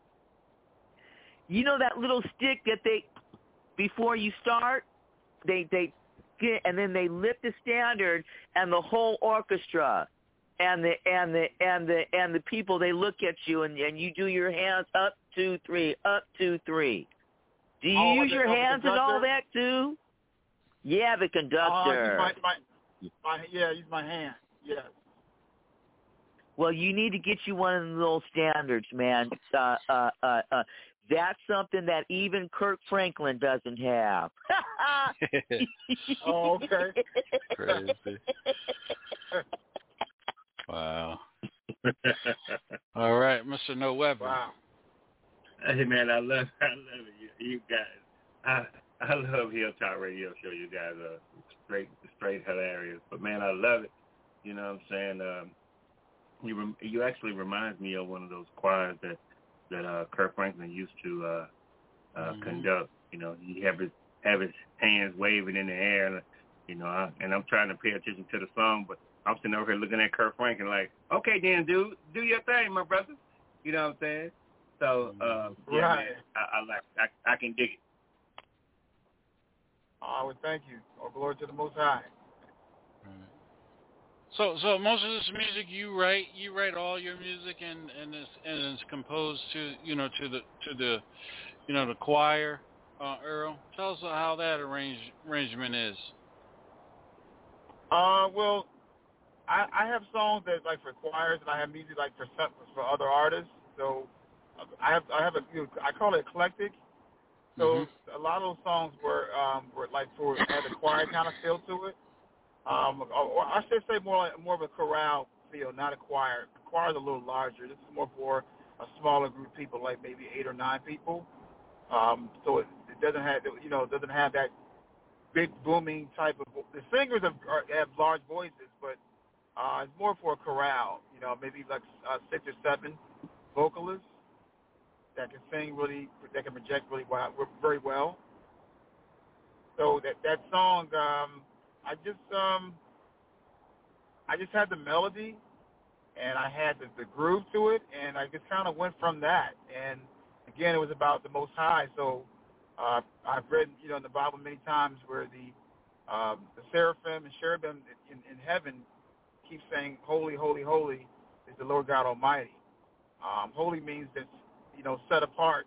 You know that little stick that they before you start, they they and then they lift the standard and the whole orchestra and the and the and the and the people they look at you and and you do your hands up two three up two three. Do you Oh, use your hands and all that too? Yeah, the Uh, conductor. use my, my, my, yeah, use my hand. Yeah. Well, you need to get you one of the little standards, man. Uh, uh, uh, uh, that's something that even Kirk Franklin doesn't have. Oh, okay. Crazy. Wow. All right, Mr. No Weapon. Wow. Hey man, I love I love. You, you guys, I I love Hilltop Radio Show. You guys are straight straight hilarious. But man, I love it. You know what I'm saying? Um, you rem- you actually remind me of one of those choirs that that uh, Kirk Franklin used to uh, uh, Mhm. conduct. You know, he have his have his hands waving in the air, and you know, I, and I'm trying to pay attention to the song, but I'm sitting over here looking at Kirk Franklin like, okay, then, dude, do your thing, my brother. You know what I'm saying? So, uh, yeah, Right. man, I, I like, I, I can dig it. I would thank you. All glory to the Most High. So, so most of this music you write, you write all your music, and and it's and it's composed to you know to the to the you know the choir. Uh, Earl, tell us how that arrange, arrangement is. Uh, well, I, I have songs that like for choirs, and I have music like for for other artists. So I have I have a you know, I call it eclectic. So a lot of those songs were um were like for had a choir kind of feel to it. Um, or, or I should say more like more of a chorale feel, not a choir. The choir is a little larger. This is more for a smaller group of people, like maybe eight or nine people. Um, so it, it doesn't have you know doesn't have that big booming type of. The singers have, are, have large voices, but uh, it's more for a chorale. You know, maybe like uh, six or seven vocalists that can sing really, that can project really well, very well. So that that song, um, I just um, I just had the melody, and I had the, the groove to it, and I just kind of went from that. And again, it was about the Most High. So uh, I've read, you know, in the Bible many times where the um, the seraphim and cherubim in, in heaven keep saying, "Holy, holy, holy is the Lord God Almighty." Um, holy means that you know set apart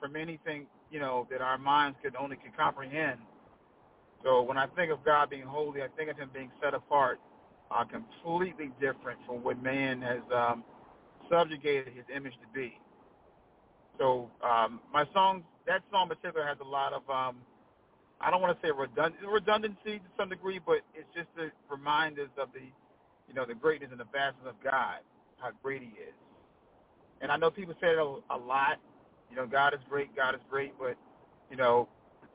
from anything you know that our minds could only can comprehend. So when I think of God being holy, I think of Him being set apart, uh, completely different from what man has um, subjugated His image to be. So um, my song, that song in particular, has a lot of um, I don't want to say redund- redundancy to some degree, but it's just to remind us of the, you know, the greatness and the vastness of God, how great He is. And I know people say a, a lot, you know, God is great, God is great, but you know,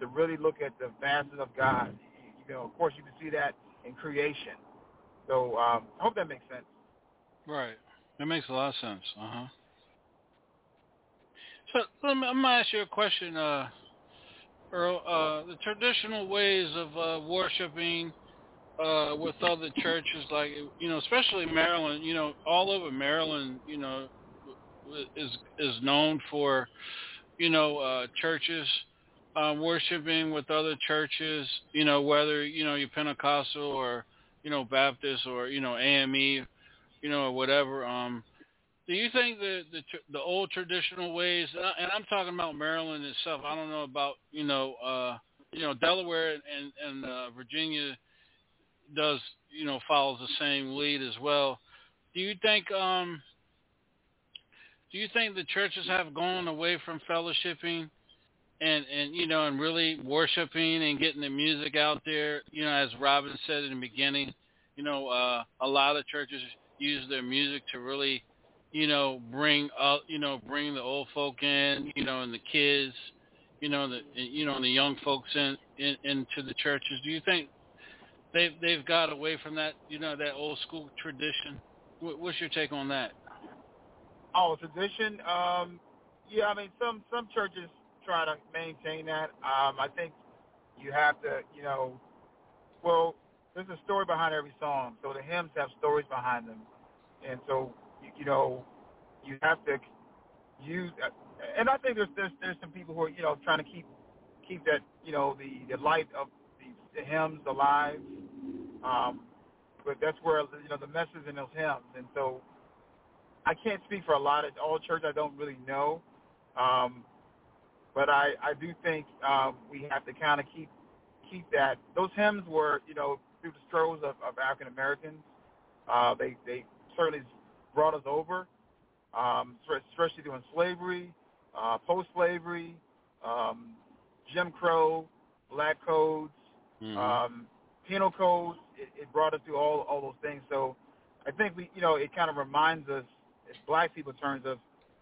to really look at the vastness of God, you know, of course you can see that in creation. So um, I hope that makes sense. Right. That makes a lot of sense. Uh huh. So let me, I'm gonna ask you a question, uh, Earl. Uh, the traditional ways of uh, worshiping uh, with other churches, like you know, especially Maryland. You know, all over Maryland, you know, is is known for you know uh, churches um, worshiping with other churches. You know, whether you know you're Pentecostal or you know Baptist or you know AME, you know, or whatever. Um, do you think the the the old traditional ways, and I'm talking about Maryland itself. I don't know about you know uh, you know Delaware and and uh, Virginia does you know follows the same lead as well. Do you think um do you think the churches have gone away from fellowshipping and and you know and really worshiping and getting the music out there? You know, as Robin said in the beginning, you know, uh, a lot of churches use their music to really, you know, bring up, you know, bring the old folk in, you know, and the kids, you know, the you know, and the young folks in, in into the churches. Do you think they've they've got away from that, you know, that old school tradition? What's your take on that? Oh, tradition. Um, yeah, I mean, some some churches try to maintain that. Um, I think you have to, you know, well, there's a story behind every song. So the hymns have stories behind them, and so you, you know, you have to use. Uh, and I think there's there's there's some people who are you know trying to keep keep that you know the the light of the, the hymns alive. Um, but that's where you know the message in those hymns, and so I can't speak for a lot of all churches. I don't really know, um, but I I do think um, we have to kind of keep keep that. Those hymns were you know through the struggles of, of African Americans. Uh, they they certainly brought us over, um, especially during slavery, uh, post slavery, um, Jim Crow, black codes, mm-hmm. um, penal codes. It, it brought us through all all those things. So I think we you know it kind of reminds us as black people in terms of,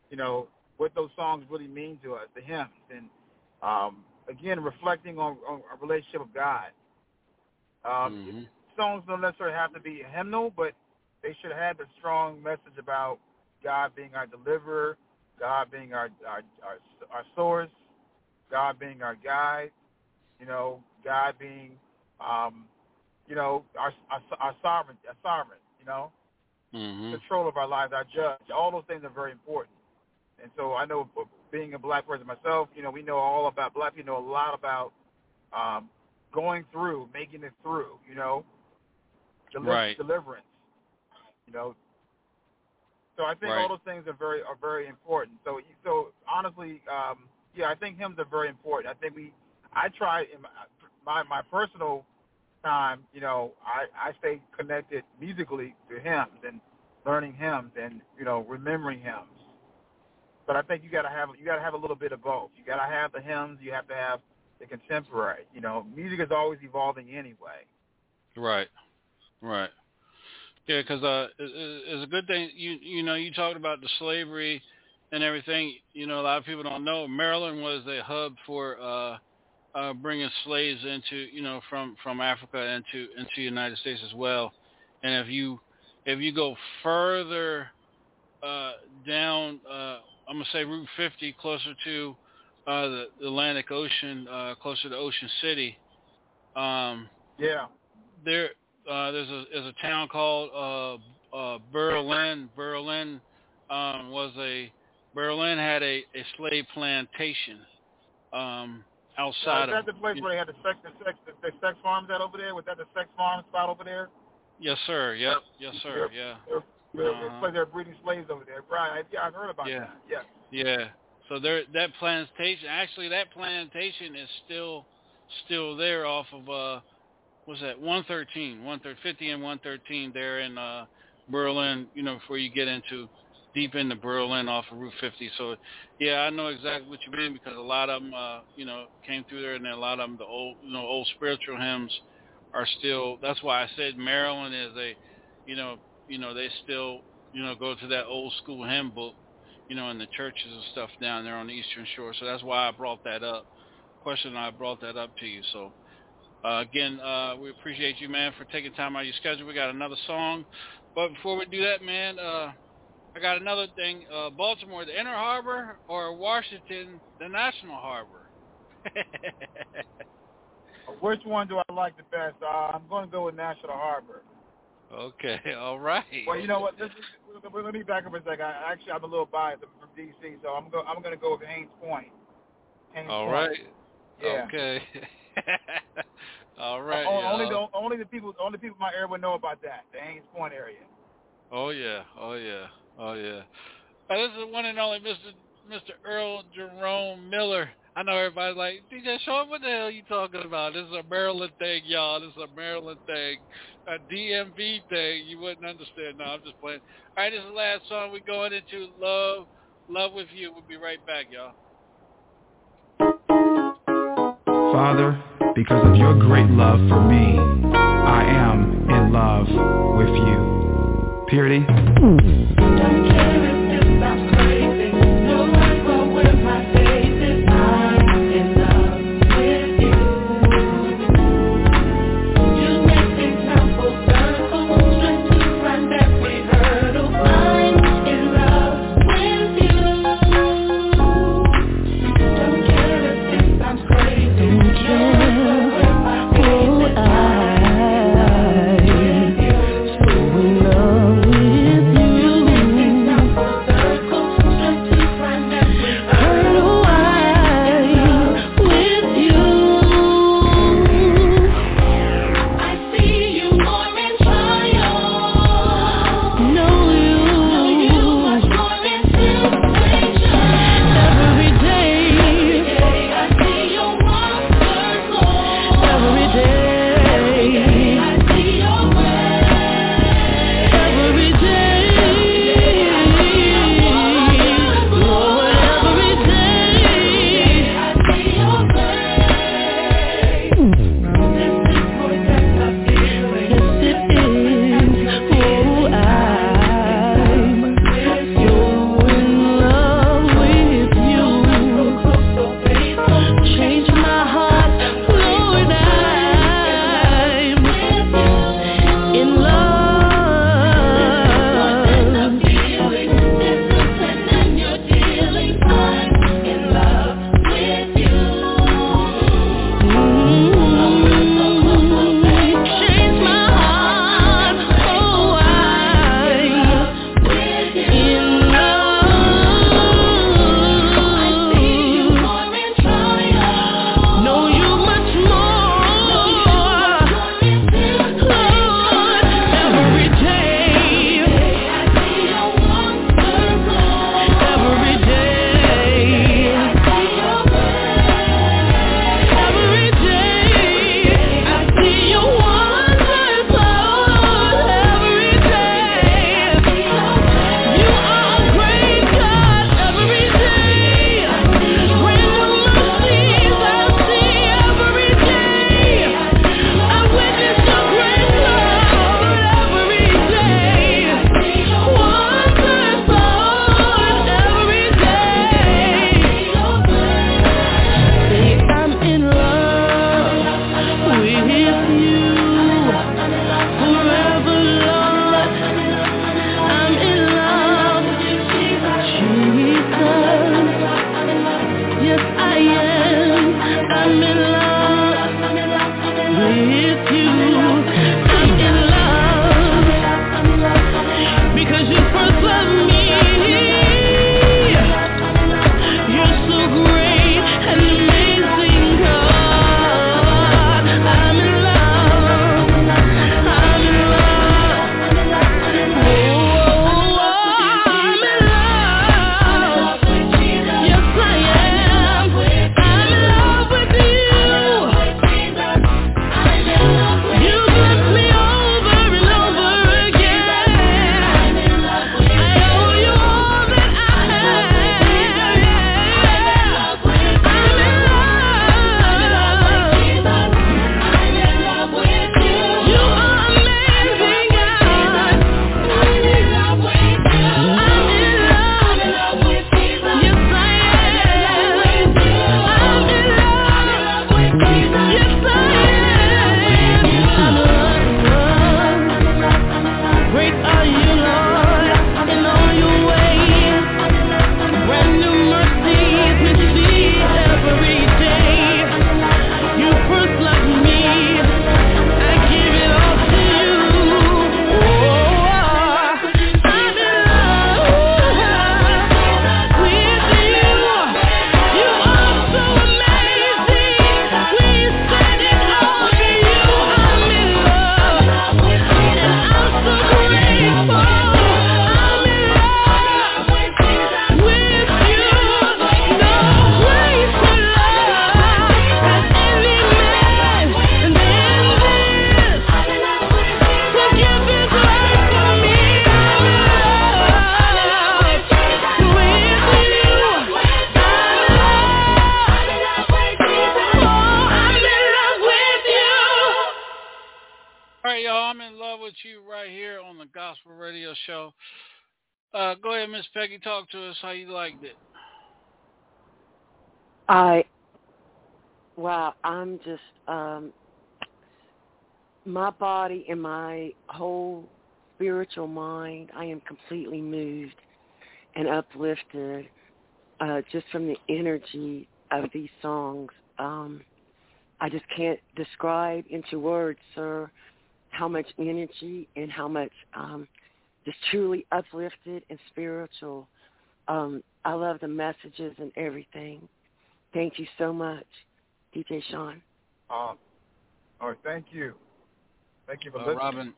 you know, what those songs really mean to us, the hymns, and um, again reflecting on, on a relationship with God. Um, mm-hmm. Songs don't necessarily have to be hymnal, but they should have a strong message about God being our deliverer, God being our our our, our source, God being our guide, you know, God being, um, you know, our our, our sovereign, our sovereign, you know mm-hmm. control of our lives, our judge. All those things are very important. And so I know being a black person myself, you know, we know all about black people know a lot about um, going through, making it through, you know, Deli- right. deliverance, you know. So I think right. all those things are very are very important. So so honestly, um, yeah, I think hymns are very important. I think we, I try in my my, my personal time, you know, I, I stay connected musically to hymns and learning hymns and, you know, remembering hymns. But I think you gotta have you gotta have a little bit of both. You gotta have the hymns, you have to have the contemporary. You know, music is always evolving anyway. Right, right. Yeah, because uh, it's a good thing. You you know, you talked about the slavery and everything. You know, a lot of people don't know Maryland was a hub for uh, uh, bringing slaves into you know from from Africa into into the United States as well. And if you if you go further uh, down, uh, I'm gonna say Route 50, closer to uh, the, the Atlantic Ocean, uh, closer to Ocean City. Um, yeah. There, uh, there's a there's a town called uh, uh, Berlin. Berlin um, was a Berlin had a, a slave plantation. Um, outside uh, is of. that the place where they had the sex, the sex, the, the sex farms at over there? Was that the sex farm spot over there? Yes, sir. Yep. Yes, sir. They're, yeah. They're, uh-huh. they're, they're breeding slaves over there. Right. Yeah, I've heard about yeah. that. Yes. Yeah. So there, that plantation, actually, that plantation is still, still there off of uh, what's that? 113, 150 and 113 there in uh, Berlin. You know, before you get into deep into Berlin off of Route 50. So, yeah, I know exactly what you mean because a lot of them, uh, you know, came through there, and then a lot of them, the old, you know, old spiritual hymns are still. That's why I said Maryland is a, you know, you know, they still, you know, go to that old school hymn book, you know, in the churches and stuff down there on the Eastern Shore. So that's why I brought that up. Question I brought that up to you. So. Uh, again, uh, we appreciate you, man, for taking time out of your schedule. We got another song, but before we do that, man, uh, I got another thing. Uh, Baltimore, the Inner Harbor, or Washington, the National Harbor? Which one do I like the best? Uh, I'm going to go with National Harbor. Okay, all right. Well, you know what? This is, let me back up a second. I, actually, I'm a little biased. I'm from D.C., so I'm go. I'm going to go with Hains Point. All Point. right. Yeah. Okay. all right. O- only the only the people only people in my area would know about that. The Hains Point area. Oh yeah. Oh yeah. Oh yeah. Uh, this is the one and only Mr. Mr. Earl Jerome Miller. I know everybody's like, DJ Sean, what the hell are you talking about? This is a Maryland thing, y'all. This is a Maryland thing. A DMV thing. You wouldn't understand. No, I'm just playing. All right, this is the last song. We're going into Love, Love With You. We'll be right back, y'all. Father, because of your great love for me, I am in love with you. Purity? My body and my whole spiritual mind, I am completely moved and uplifted uh just from the energy of these songs. Um I just can't describe into words, sir, how much energy and how much um just truly uplifted and spiritual. Um I love the messages and everything. Thank you so much, DJ Sean. Um, all right, thank you. Thank you for Uh, listening.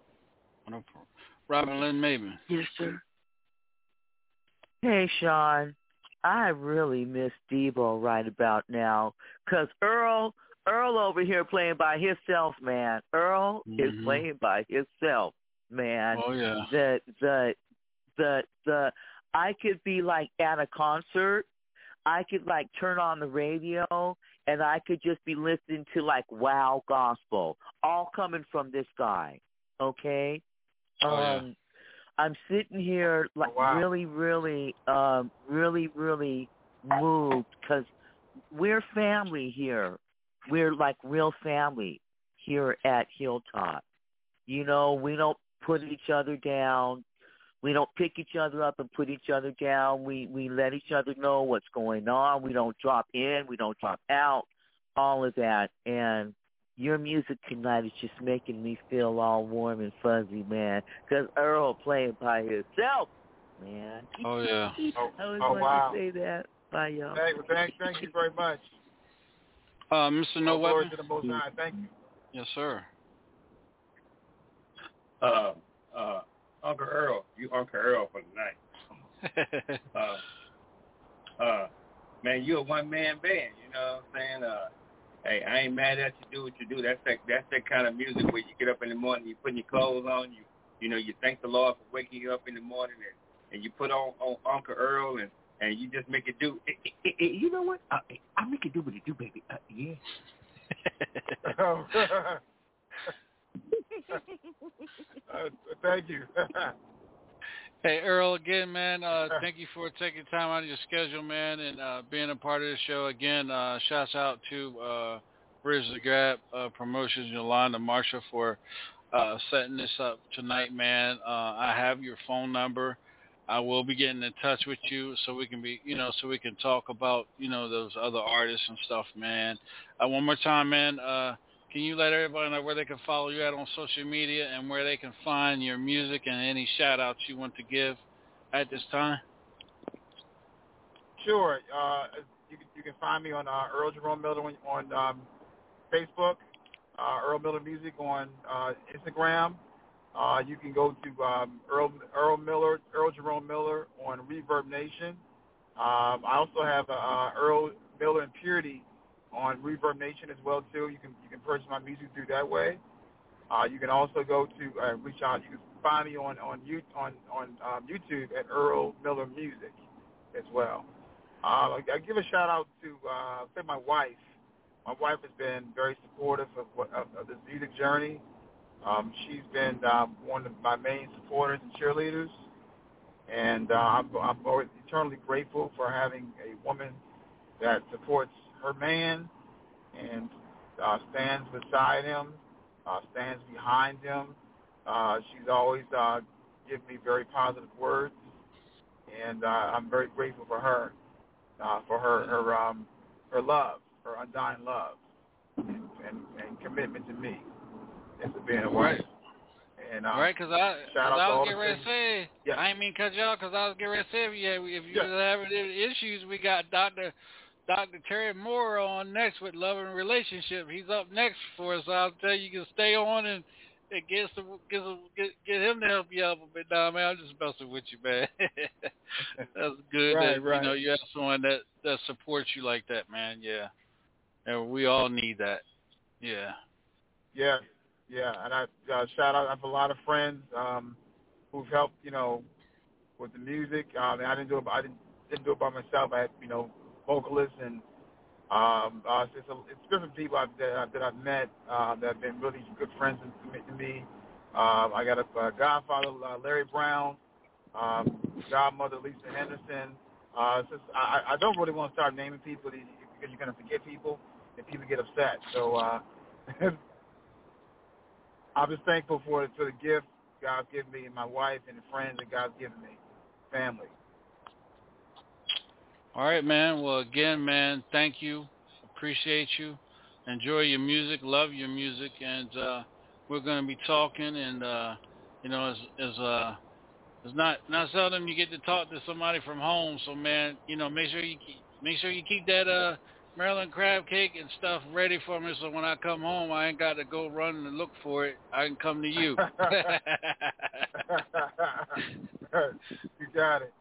Robin, Robin Lynn Maben. Yes, sir. Hey, Sean. I really miss Debo right about now because Earl, Earl over here playing by himself, man. Earl is Mhm. playing by himself, man. Oh yeah. The the the the I could be like at a concert. I could like turn on the radio and I could just be listening to like wow gospel, all coming from this guy. Okay? Oh, yeah. um I'm sitting here like wow. really, really, um, really, really moved because we're family here. We're like real family here at Hilltop. You know, we don't put each other down. We don't pick each other up and put each other down. We we let each other know what's going on. We don't drop in. We don't drop out. All of that and your music tonight is just making me feel all warm and fuzzy, man. Because Earl playing by himself, man. Oh yeah. Oh, I always oh, wow. to say that. Bye, y'all. Thank, thank, thank you very much. Uh, Mr. No All glory Weapon. to the Most High. Thank you. Yes, sir. Uh, uh, Uncle Earl, you Uncle Earl for tonight. Uh, uh, man, you a one man band. You know what I'm saying? Uh, hey, I ain't mad at you. Do what you do. That's that. That's that kind of music where you get up in the morning, you putting your clothes on, you you know, you thank the Lord for waking you up in the morning, and, and you put on, on Uncle Earl, and and you just make it do. Eh, eh, eh, you know what? Uh, eh, I make it do what it do, baby. Uh, yeah. uh, thank you. Hey Earl, again, man. Uh, thank you for taking time out of your schedule, man, and uh, being a part of the show. Again, uh, shouts out to uh, Bridge the Gap uh, Promotions, Yolanda Marshall, for uh, setting this up tonight, man. Uh, I have your phone number. I will be getting in touch with you so we can be, you know, so we can talk about, you know, those other artists and stuff, man. Uh, one more time, man. Uh, can you let everybody know where they can follow you at on social media and where they can find your music and any shout outs you want to give at this time? Sure. Uh, you, can, you can find me on uh, Earl Jerome Miller on, on um, Facebook, uh, Earl Miller Music on uh, Instagram. Uh, you can go to um, Earl, Earl Miller, Earl Jerome Miller on Reverb Nation. Um, I also have uh, Earl Miller and Purity on Reverb Nation as well too. You can you can purchase my music through that way. Uh, you can also go to uh, reach out. You can find me on on you on on um, YouTube at Earl Miller Music as well. Uh, I, I give a shout out to uh, say my wife. My wife has been very supportive of, what, of, of this music journey. Um, she's been um, one of my main supporters and cheerleaders, and uh, I'm, I'm eternally grateful for having a woman that supports her man and uh, stands beside him, uh, stands behind him. Uh, she's always uh, given me very positive words, and uh, I'm very grateful for her, uh, for her her um, her love, her undying love, and, and, and commitment to me as to being a wife. And uh, right, because I, cause I was getting ready to say, Yeah. I ain't mean cut you off because I was getting ready to say, if you, if you Yeah. having issues, we got Dr. Dr. Terry Moore on next with Love and Relationship. He's up next for us. I'll tell you, you can stay on and, and get some, get some, get, get him to help you out a bit. Nah, man, I'm just messing with you, man. That's good Right, that right. you know you have someone that that supports you like that, man. Yeah, and we all need that. Yeah. Yeah, yeah, and I uh, shout out. I have a lot of friends um, who've helped, you know, with the music. Um, and I didn't do it. I didn't didn't do it by myself. I had, you know, vocalists and um, uh, it's, a, it's different people I've, that, I- that I've met uh, that have been really good friends to me-. Um, I got a, a godfather, uh, Larry Brown, um, godmother, Lisa Henderson. Uh, just, I, I don't really want to start naming people because you're going to forget people and people get upset. So uh, I'm just thankful for for the gift God's given me and my wife and the friends that God's given me, family. All right, man. Well, again, man, thank you. Appreciate you. Enjoy your music. Love your music. And uh, we're going to be talking. And, uh, you know, as, as uh, it's not not seldom you get to talk to somebody from home. So, man, you know, make sure you keep, make sure you keep that uh, Maryland crab cake and stuff ready for me. So when I come home, I ain't got to go run and look for it. I can come to you. you got it.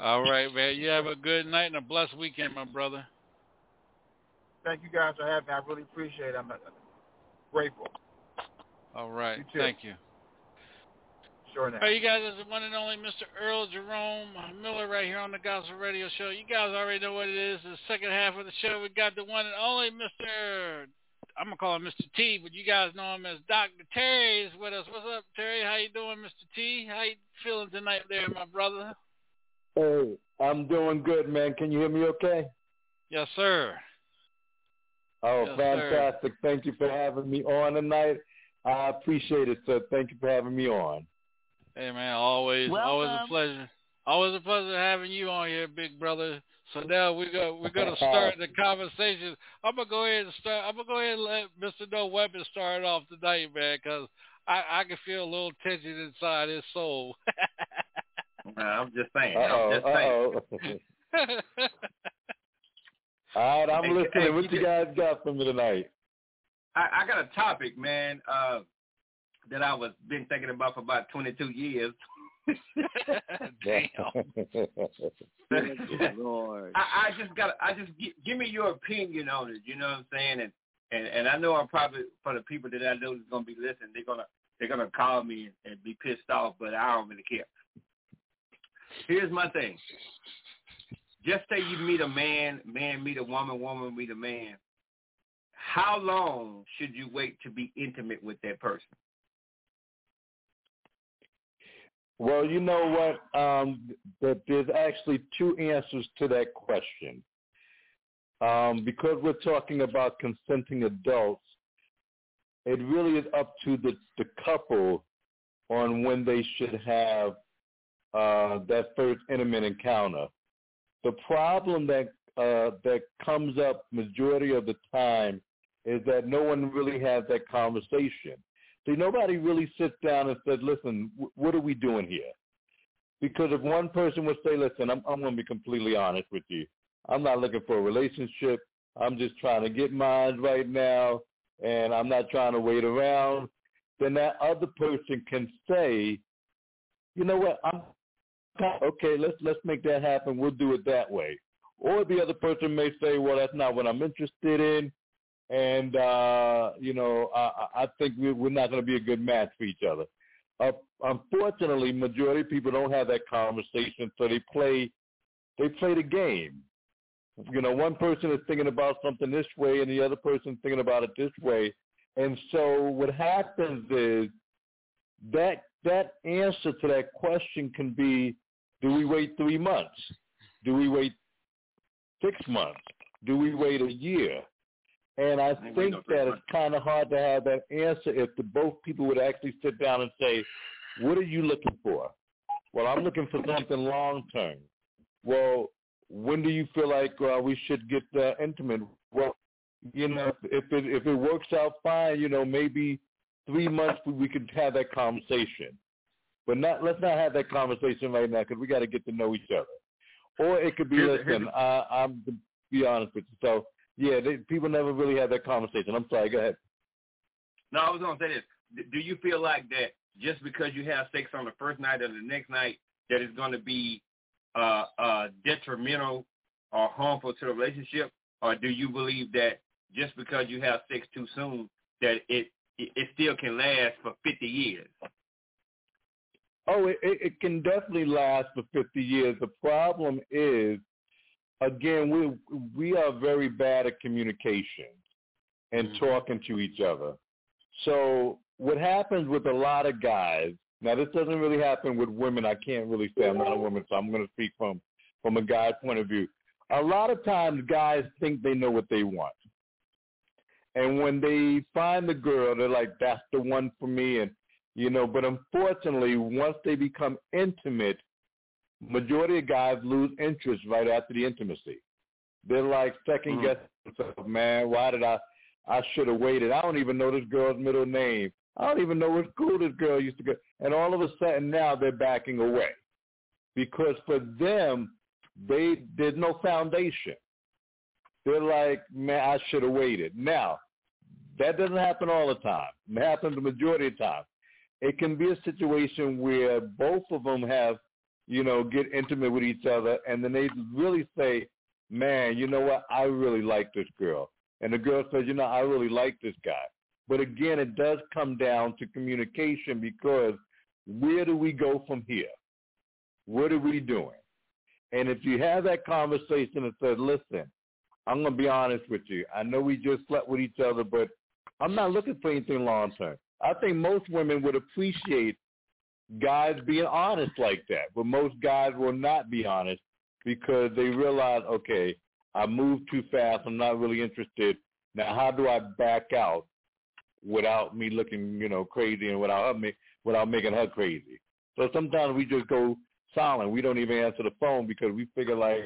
All right, man. You have a good night and a blessed weekend, my brother. Thank you guys for having me. I really appreciate it. I'm grateful. All right. You Thank you. Sure now. All right, you guys, it's the one and only Mr. Earl Jerome Miller right here on the Gospel Radio Show. You guys already know what it is. The second half of the show, we got the one and only Mr. I'm gonna call him Mr. T, but you guys know him as Dr. Terry is with us. What's up, Terry? How you doing, Mr. T? How you feeling tonight, there, my brother? Hey, I'm doing good, man. Can you hear me okay? Yes, sir. Oh, yes, fantastic. Sir. Thank you for having me on tonight. I appreciate it, sir. Thank you for having me on. Hey, man, always, Welcome. always a um, pleasure. Always a pleasure having you on here, big brother. So now we go. We're gonna start the conversation. I'm gonna go ahead and start. I'm gonna go ahead and let Mr. No Weapon start off tonight, man, because I, I can feel a little tension inside his soul. I'm just saying. Uh-oh, I'm just saying. All right, I'm Hey, listening. hey, what you you guys got for me tonight? I, I got a topic, man, uh, that I was been thinking about for about 22 years. Damn. Lord. I, I just got. I just gi- give me your opinion on it. You know what I'm saying? And and and I know I'm probably for the people that I know is gonna be listening. They're gonna they're gonna call me and, and be pissed off, but I don't really care. Here's my thing. Just say you meet a man, man meet a woman, woman meet a man. How long should you wait to be intimate with that person? Well, you know what? Um, there's actually two answers to that question. Um, because we're talking about consenting adults, it really is up to the, the couple on when they should have uh, that first intimate encounter. The problem that uh, that comes up majority of the time is that no one really has that conversation. See, nobody really sits down and says, listen, w- what are we doing here? Because if one person would say, listen, I'm, I'm going to be completely honest with you. I'm not looking for a relationship. I'm just trying to get mine right now, and I'm not trying to wait around. Then that other person can say, you know what, I'm okay. Let's let's make that happen. We'll do it that way. Or the other person may say, well, that's not what I'm interested in, and uh, you know, I, I think we, we're not going to be a good match for each other. Uh, unfortunately, majority of people don't have that conversation, so they play they play the game. You know, one person is thinking about something this way, and the other person thinking about it this way, and so what happens is that that answer to that question can be: Do we wait three months? Do we wait six months? Do we wait a year? And I think that it's kind of hard to have that answer if the both people would actually sit down and say, "What are you looking for?" Well, I'm looking for something long term. Well, when do you feel like uh, we should get uh, intimate? Well, you know, if it if it works out fine, you know, maybe three months we- we could have that conversation. But not let's not have that conversation right now because we got to get to know each other. Or it could be, Here's- listen, I, I'm to be honest with you. So yeah, they, people never really have that conversation. I'm sorry. Go ahead. No, I was gonna say this. Do you feel like that just because you have sex on the first night or the next night that it's gonna be uh, uh, detrimental or harmful to the relationship, or do you believe that just because you have sex too soon that it it, it still can last for 50 years? Oh, it, it can definitely last for 50 years. The problem is, again, we we are very bad at communication and mm-hmm. talking to each other. So what happens with a lot of guys. Now, this doesn't really happen with women. I can't really say I'm not a woman, so I'm going to speak from from a guy's point of view. A lot of times, guys think they know what they want, and when they find the girl, they're like, "That's the one for me," and you know. But unfortunately, once they become intimate, majority of guys lose interest right after the intimacy. They're like second Mm. guessing themselves, man. Why did I? I should have waited. I don't even know this girl's middle name. I don't even know what school this girl used to go. And all of a sudden now they're backing away because for them, they there's no foundation. They're like, man, I should have waited. Now, that doesn't happen all the time. It happens the majority of the time. It can be a situation where both of them have, you know, get intimate with each other, and then they really say, man, you know what? I really like this girl. And the girl says, you know, I really like this guy. But again, it does come down to communication because where do we go from here? What are we doing? And if you have that conversation and said, listen, I'm going to be honest with you. I know we just slept with each other, but I'm not looking for anything long term. I think most women would appreciate guys being honest like that, but most guys will not be honest because they realize, okay, I moved too fast. I'm not really interested. Now, how do I back out without me looking, you know, crazy and without her, ma- without making her crazy? So sometimes we just go silent. We don't even answer the phone because we figure like,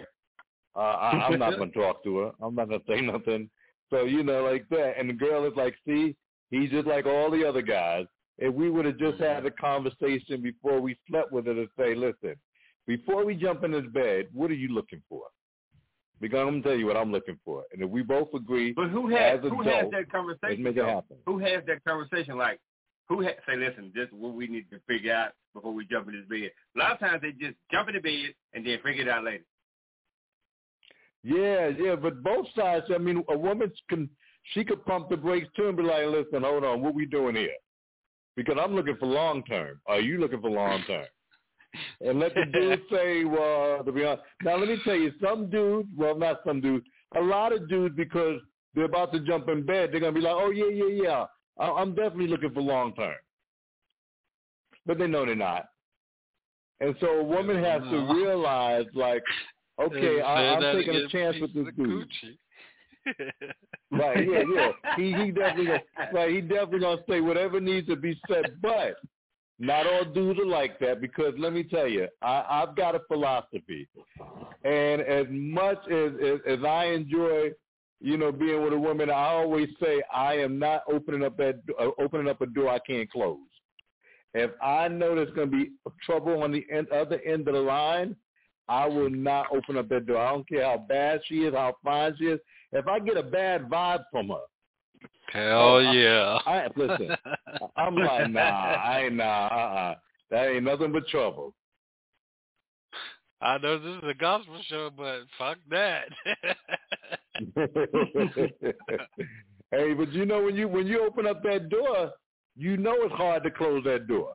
uh, I, I'm not going to talk to her. I'm not going to say nothing. So, you know, like that. And the girl is like, see, he's just like all the other guys. If we would have just had a conversation before we slept with her to say, listen, before we jump in this bed, what are you looking for? Because I'm going to tell you what I'm looking for. And if we both agree But who has as who adults, has that conversation? make it happen. Who has that conversation? Like, who ha- say, listen, this is what we need to figure out before we jump in this bed. A lot of times they just jump in the bed and then figure it out later. Yeah, yeah, but both sides. I mean, a woman can she could pump the brakes too and be like, "Listen, hold on, what we doing here?" Because I'm looking for long term. Are you looking for long term? and let the dude say, "Well, to be honest." Now, let me tell you, some dudes, well, not some dudes, a lot of dudes, because they're about to jump in bed, they're gonna be like, "Oh yeah, yeah, yeah, I- I'm definitely looking for long term," but they know they're not. And so a woman has to realize, like, okay, I, I'm taking a chance with this dude. Gucci. Right, yeah, yeah. He he definitely gonna, right. He definitely gonna say whatever needs to be said, but not all dudes are like that because let me tell you, I, I've got a philosophy, and as much as, as as I enjoy, you know, being with a woman, I always say I am not opening up that uh, opening up a door I can't close. If I know there's going to be trouble on the end, other end of the line, I will not open up that door. I don't care how bad she is, how fine she is. If I get a bad vibe from her, Hell Oh, I- yeah. I, listen, I'm like, nah, I ain't nah, uh-uh. That ain't nothing but trouble. I know this is a gospel show, but fuck that. hey, but you know when you when you open up that door, you know it's hard to close that door.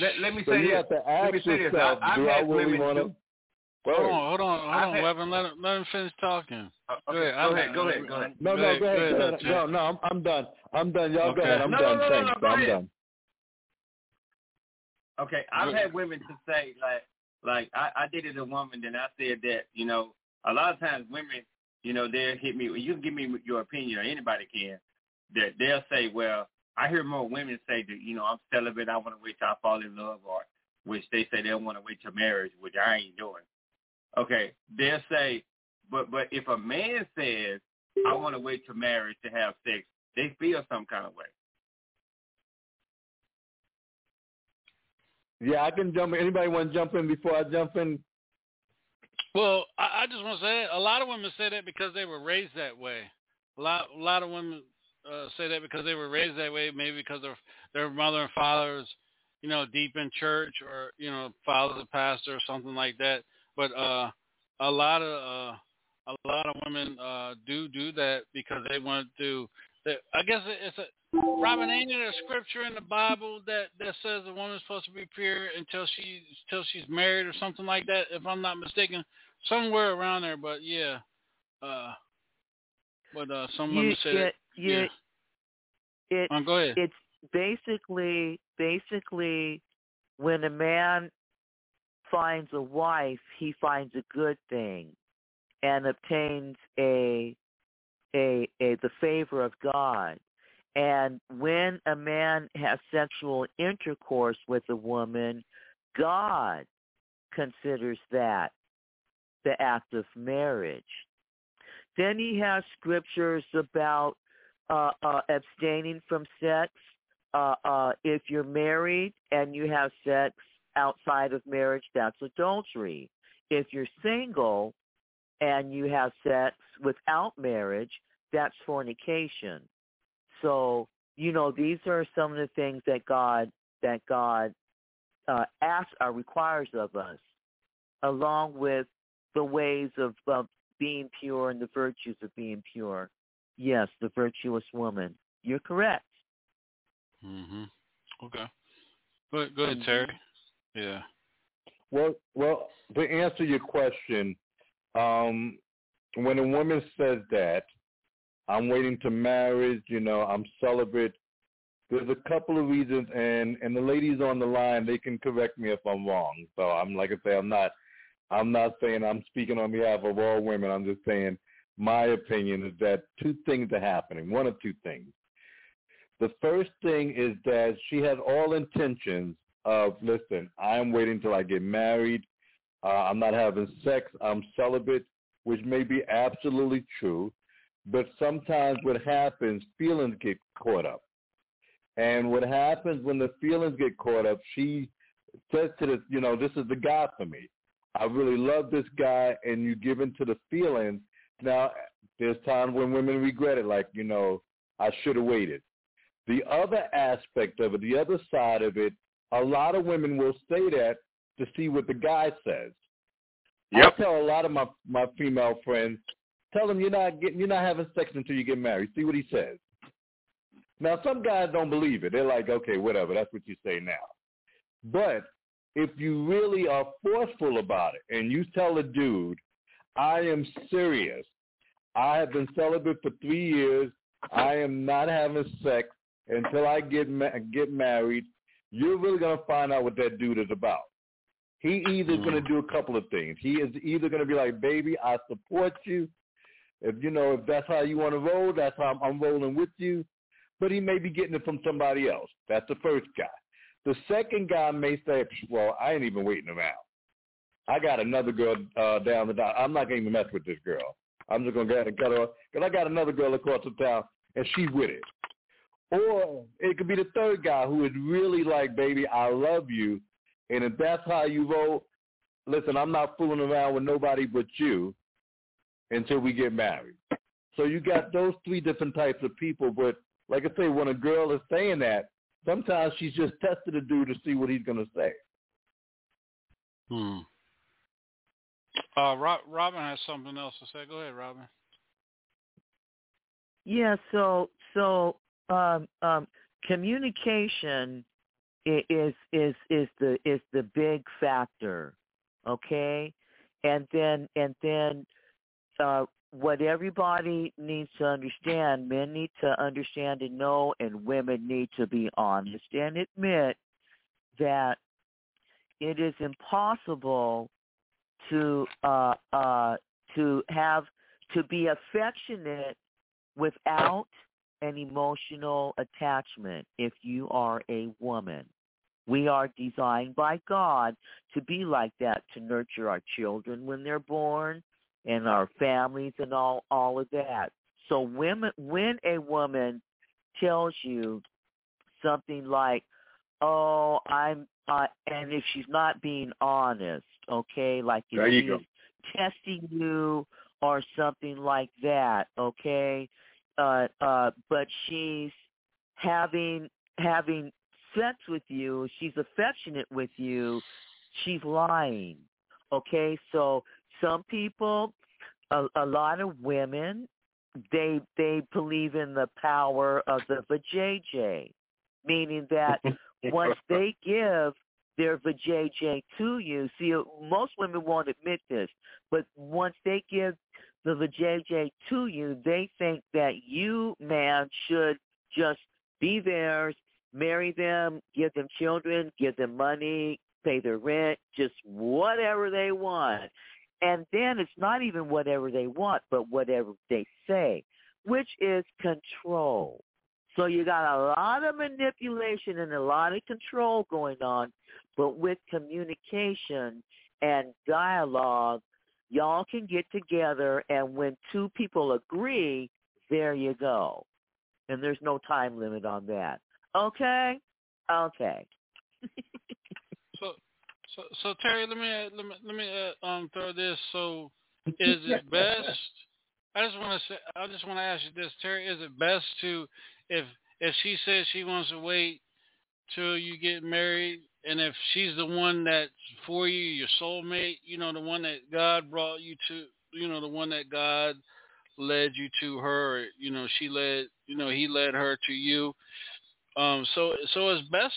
Let, let me So say you this. have to Let me say this. yourself, I, I've do I had really women want to? Do- hold on, hold on, hold I've on, had- Weapon. Let him, let him finish talking. Uh, Go ahead. go ahead, go ahead, go ahead. No, no, go ahead, go ahead. No, no, I'm I'm done. I'm done. Y'all go Okay. ahead. I'm No, done. no, no, Thanks. no, go I'm done. Okay, I've had women to say like, like I, I dated a woman, and I said that you know a lot of times women, you know, they'll hit me. You can give me your opinion, or anybody can. That they'll say, well, I hear more women say that you know I'm celibate. I want to wait till I fall in love, or which they say they want to wait till marriage, which I ain't doing. Okay, they'll say, but but if a man says I want to wait till marriage to have sex, they feel some kind of way. Yeah, I can jump in. Anybody want to jump in before I jump in? Well, I, I just want to say a lot of women say that because they were raised that way. A lot, a lot of women uh, say that because they were raised that way, maybe because their their mother and father is, you know, deep in church or you know, father's a pastor or something like that. But uh, a lot of uh, a lot of women uh, do do that because they want to. That I guess it's a Robin. Ain't there a scripture in the Bible that that says a woman's supposed to be pure until she until she's married or something like that? If I'm not mistaken, somewhere around there. But yeah, uh, but uh, some women say that. you, yeah. it, Um, go ahead. it's basically, basically, when a man finds a wife, he finds a good thing and obtains a a, a the favor of God. And when a man has sexual intercourse with a woman, God considers that the act of marriage. Then he has scriptures about uh, uh, abstaining from sex. Uh, uh, if you're married and you have sex outside of marriage, that's adultery. If you're single and you have sex without marriage, that's fornication. So, you know, these are some of the things that God that God uh, asks or requires of us, along with the ways of, of being pure and the virtues of being pure. Yes, the virtuous woman. You're correct. Mhm. Okay. Go ahead, go ahead, Terry. Yeah. Well, well, to answer your question, um, when a woman says that, I'm waiting to marriage, you know, I'm celibate. There's a couple of reasons, and and the ladies on the line, they can correct me if I'm wrong. So I'm like I say, I'm not, I'm not saying I'm speaking on behalf of all women. I'm just saying my opinion is that two things are happening. One of two things. The first thing is that she has all intentions of, listen, I'm waiting till I get married. Uh, I'm not having sex. I'm celibate, which may be absolutely true. But sometimes what happens, feelings get caught up. And what happens when the feelings get caught up, she says to the, you know, this is the guy for me. I really love this guy, and you give in to the feelings. Now, there's times when women regret it, like, you know, I should have waited. The other aspect of it, the other side of it, a lot of women will say that to see what the guy says. Yep. I tell a lot of my my female friends, tell them you're not getting, you're not having sex until you get married. See what he says. Now, some guys don't believe it. They're like, okay, whatever. That's what you say now. But if you really are forceful about it and you tell a dude, I am serious. I have been celibate for three years. I am not having sex until I get ma- get married. You're really gonna find out what that dude is about. He either Mm. gonna do a couple of things. He is either gonna be like, "Baby, I support you. If you know if that's how you want to roll, that's how I'm, I'm rolling with you." But he may be getting it from somebody else. That's the first guy. The second guy may say, "Well, I ain't even waiting around. I got another girl uh, down the dock. I'm not gonna even mess with this girl. I'm just gonna go ahead and cut her off because I got another girl across the town and she with it." Or it could be the third guy who is really like, "Baby, I love you," and if that's how you vote, listen, I'm not fooling around with nobody but you until we get married. So you got those three different types of people, but like I say, when a girl is saying that, sometimes she's just testing the dude to see what he's gonna say. Hmm. Uh, Rob, Robin has something else to say. Go ahead, Robin. Yeah, so so um, um, communication is is is the is the big factor, okay? And then and then uh, what everybody needs to understand, men need to understand and know, and women need to be honest and admit that it is impossible to uh, uh, to have to be affectionate without an emotional attachment if you are a woman. We are designed by God to be like that, to nurture our children when they're born and our families and all all of that. So women when a woman tells you something like, "Oh, I'm," uh, and if she's not being honest, okay, like if she's go. testing you or something like that, okay, uh, uh, but she's having having sex with you, she's affectionate with you, she's lying. Okay, so some people, a, a lot of women, they they believe in the power of the vajayjay, meaning that once they give their vajayjay to you, see, most women won't admit this, but once they give the vajayjay to you, they think that you, man, should just be theirs marry them, give them children, give them money, pay their rent, just whatever they want. And then it's not even whatever they want, but whatever they say, which is control. So you got a lot of manipulation and a lot of control going on, but with communication and dialogue, y'all can get together and when two people agree, there you go. And there's no time limit on that. Okay? Okay. so so so Terry, let me let me let me uh, um throw this. So is it best I just want to say I just want to ask you this, Terry, is it best to if if she says she wants to wait till you get married and if she's the one that's for you, your soulmate, you know, the one that God brought you to, you know, the one that God led you to her, you know, she led, you know, he led her to you. Um, so, so it's best.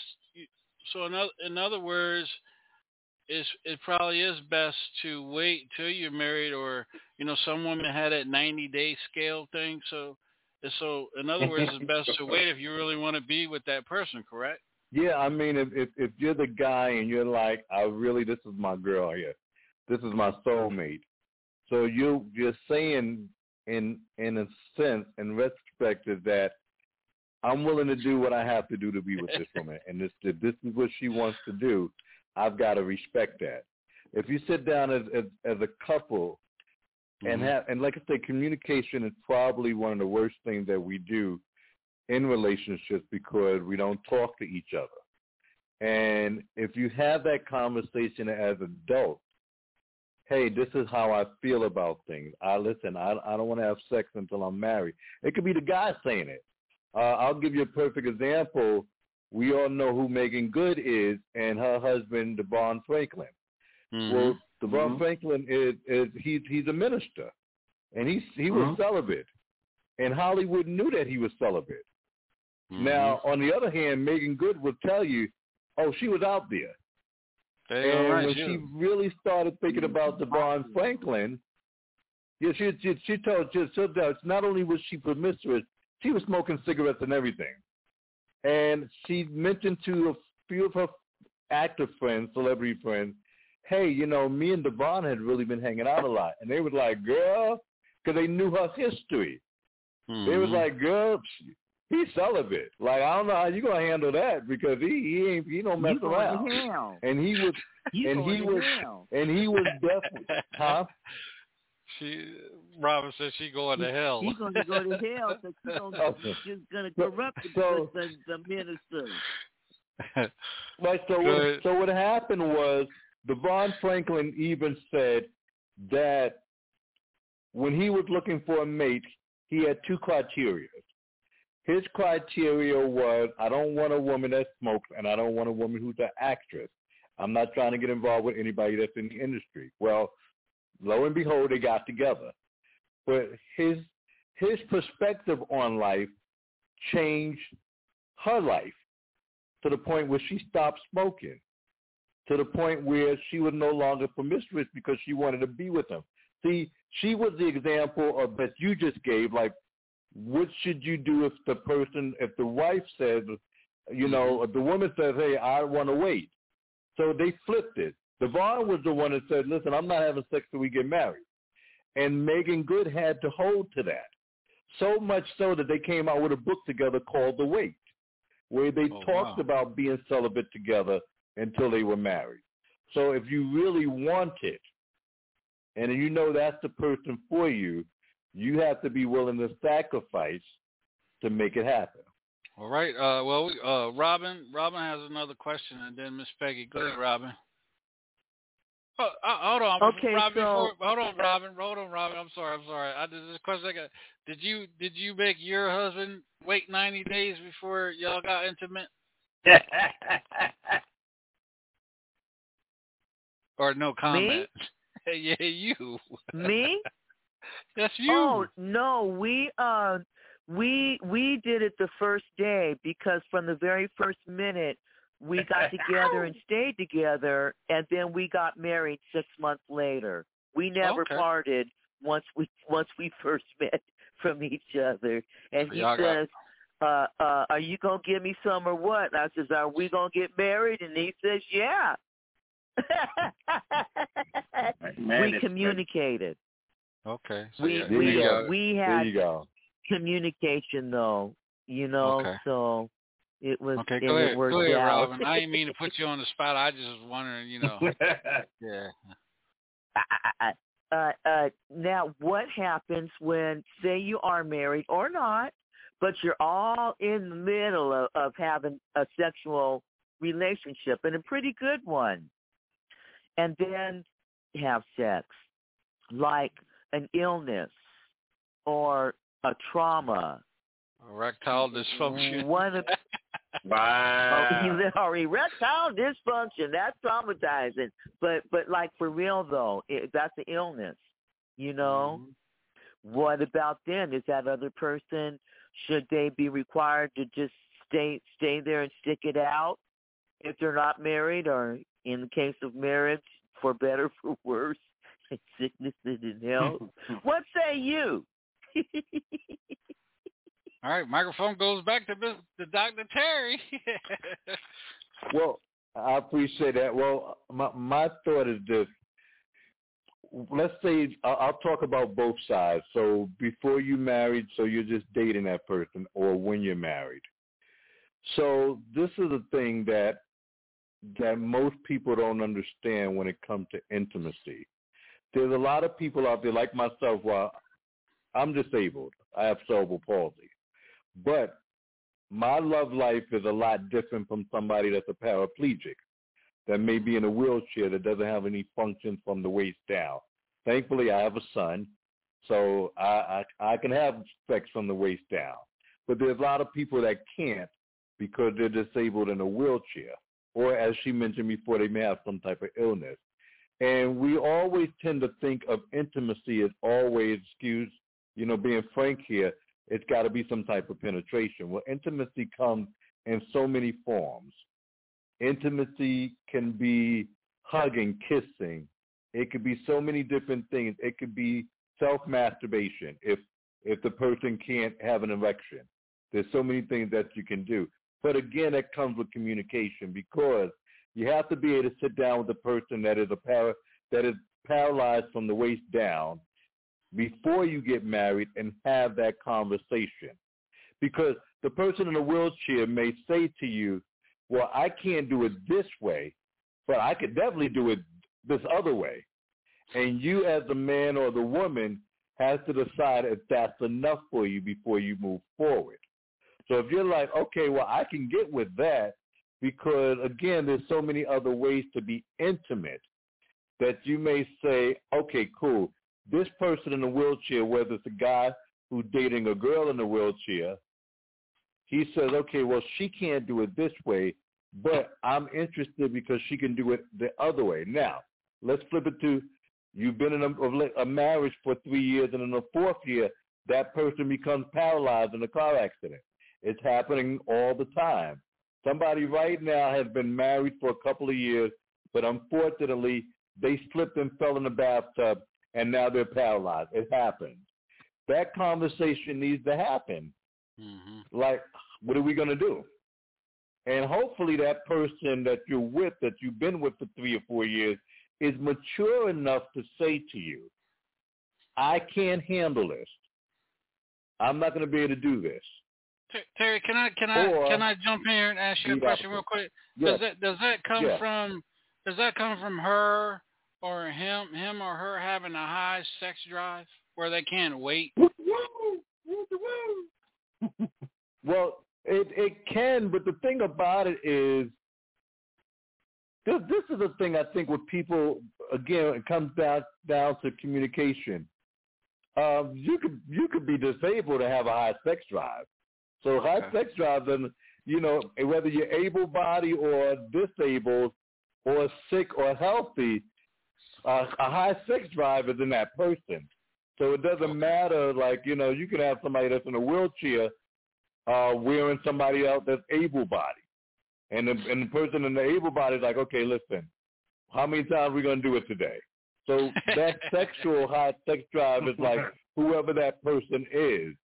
So in other, in other words, it's, it probably is best to wait till you're married, or you know, some women had that 90 day scale thing. So, so in other words, it's best to wait if you really want to be with that person. Correct? Yeah, I mean, if, if if you're the guy and you're like, I really, this is my girl here, this is my soulmate. So you you're saying in in a sense, in retrospective, that I'm willing to do what I have to do to be with this woman, and this if this is what she wants to do, I've got to respect that. If you sit down as as, as a couple and Mm-hmm. have and like I say, communication is probably one of the worst things that we do in relationships because we don't talk to each other. And if you have that conversation as adults, hey, this is how I feel about things. I listen. I I don't want to have sex until I'm married. It could be the guy saying it. Uh, I'll give you a perfect example. We all know who Meagan Good is and her husband, DeVon Franklin. Mm-hmm. Well, DeVon Franklin is is he's he's a minister, and he's he was Mhm. celibate, and Hollywood knew that he was celibate. Mm-hmm. Now, on the other hand, Meagan Good will tell you, oh, she was out there. Go, and right, when she really started thinking about DeVon Franklin, yeah, she she, she told just so that not only was she promiscuous, she was smoking cigarettes and everything. And she mentioned to a few of her actor friends, celebrity friends, hey, you know, me and DeVon had really been hanging out a lot. And they was like, girl, because they knew her history. They was like, girl, he's celibate. Like, I don't know how you going to handle that because he, he ain't, he don't mess You going around. to hell. And he was, You and going he was, hell. and he was definitely, huh? She Robin said she going to hell. He's going to go to hell because he's gonna, just going to corrupt the, So- the, the minister. Right. So what, so what happened was DeVon Franklin even said that when he was looking for a mate, he had two criteria. His criteria was I don't want a woman that smokes and I don't want a woman who's an actress. I'm not trying to get involved with anybody that's in the industry. Well, lo and behold, they got together. But his his perspective on life changed her life to the point where she stopped smoking, to the point where she was no longer promiscuous because she wanted to be with him. See, she was the example of that you just gave, like, what should you do if the person, if the wife says, you know, mm-hmm. if the woman says, hey, I want to wait. So they flipped it. DeVon was the one that said, listen, I'm not having sex till we get married. And Meagan Good had to hold to that. So much so that they came out with a book together called The Wait, where they Oh, talked wow. about being celibate together until they were married. So if you really want it, and you know that's the person for you, you have to be willing to sacrifice to make it happen. All right. Uh, well, uh, Robin. Robin has another question, and then Miss Peggy. Go ahead, Robin. Oh, uh, hold on, Okay, Robin. so- before, hold on, Robin. Hold on, Robin. I'm sorry. I'm sorry. I did this question. I got, did you did you make your husband wait 90 days before y'all got intimate, or no comment? yeah, you. Me? That's you. Oh no, we uh we we did it the first day because from the very first minute we got together and stayed together and then we got married six months later. We never Okay. parted once we once we first met from each other. And he y'all says, uh, uh, are you gonna give me some or what? And I says, are we gonna get married? And he says, yeah. Man, we communicated. Okay. So We yeah, we you we had you go. communication though, you know. Okay. So it was Okay, go it ahead. worked Go ahead, out. Robin. I didn't mean to put you on the spot. I just was wondering, you know. Yeah. uh, uh, now, what happens when, say, you are married or not, but you're all in the middle of, of having a sexual relationship and a pretty good one, and then have sex, like an illness or a trauma, Erectile dysfunction. one of Wow. Oh, or erectile dysfunction. That's traumatizing. But but like for real though, it, that's an illness. You know. Mm-hmm. What about then? Is that other person? Should they be required to just stay stay there and stick it out if they're not married, or in the case of marriage, for better for worse, sickness and in health? what say you? All right, microphone goes back to Miss- to Dr. Terry. Well, I appreciate that. Well, my my thought is this. Let's say I'll I'll talk about both sides. So before you married, so you're just dating that person, or when you're married. So this is a thing that that most people don't understand when it comes to intimacy. There's a lot of people out there like myself. Well, I'm disabled. I have cerebral palsy, but my love life is a lot different from somebody that's a paraplegic that may be in a wheelchair that doesn't have any function from the waist down. Thankfully, I have a son, so I, I I can have sex from the waist down. But there's a lot of people that can't because they're disabled in a wheelchair, or as she mentioned before, they may have some type of illness. And we always tend to think of intimacy as always, excuse, you know, being frank here, it's got to be some type of penetration. Well, intimacy comes in so many forms. Intimacy can be hugging, kissing. It could be so many different things. It could be self-masturbation if if the person can't have an erection. There's so many things that you can do. But again, it comes with communication because you have to be able to sit down with the person that is a para, that is paralyzed from the waist down before you get married and have that conversation. Because the person in the wheelchair may say to you, well, I can't do it this way, but I could definitely do it this other way. And you as the man or the woman has to decide if that's enough for you before you move forward. So if you're like, okay, well, I can get with that because, again, there's so many other ways to be intimate that you may say, okay, cool. This person in a wheelchair, whether it's a guy who's dating a girl in a wheelchair, he says, okay, well, she can't do it this way, but I'm interested because she can do it the other way. Now, let's flip it to you've been in a, a marriage for three years, and in the fourth year, that person becomes paralyzed in a car accident. It's happening all the time. Somebody right now has been married for a couple of years, but unfortunately, they slipped and fell in the bathtub, and now they're paralyzed. It happens. That conversation needs to happen. Mm-hmm. Like, what are we going to do? And hopefully that person that you're with, that you've been with for three or four years, is mature enough to say to you, I can't handle this. I'm not going to be able to do this. Ter- Terry, can I can I Or- can I jump in here and ask you a question real quick? Yes. Does that does that come Yes. from does that come from her or him him or her having a high sex drive where they can't wait? Well, it it can, but the thing about it is, this this is a thing I think with people. Again, it comes down down to communication. Um, you could you could be disabled to have a high sex drive. So high Okay. sex drive, then you know whether you're able bodied or disabled, or sick or healthy, uh, a high sex drive is in that person. So it doesn't matter. Like you know, you can have somebody that's in a wheelchair uh, wearing somebody else that's able-bodied. And the, and the person in the able-bodied is like, okay, listen, how many times are we going to do it today? So that sexual high sex drive is like whoever that person is.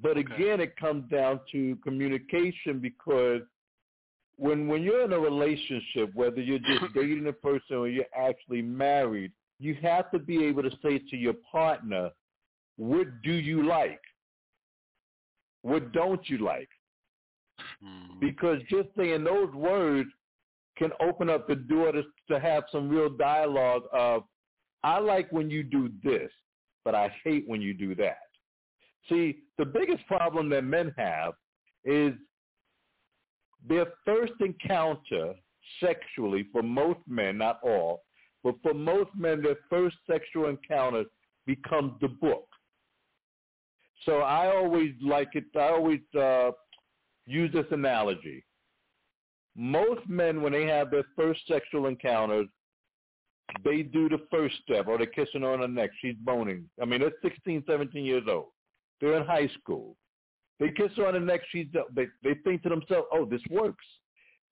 But again, it comes down to communication because when when you're in a relationship, whether you're just dating a person or you're actually married, you have to be able to say to your partner, what do you like? What don't you like? Mm-hmm. Because just saying those words can open up the door to, to have some real dialogue of, I like when you do this, but I hate when you do that. See, the biggest problem that men have is their first encounter sexually for most men, not all, but for most men, their first sexual encounter becomes the book. So I always like it. I always uh, use this analogy. Most men, when they have their first sexual encounters, they do the first step, or they're kissing on the neck. She's boning. I mean, they're 16, 17 years old. They're in high school. They kiss her on the neck. She's uh, they they think to themselves, "Oh, this works."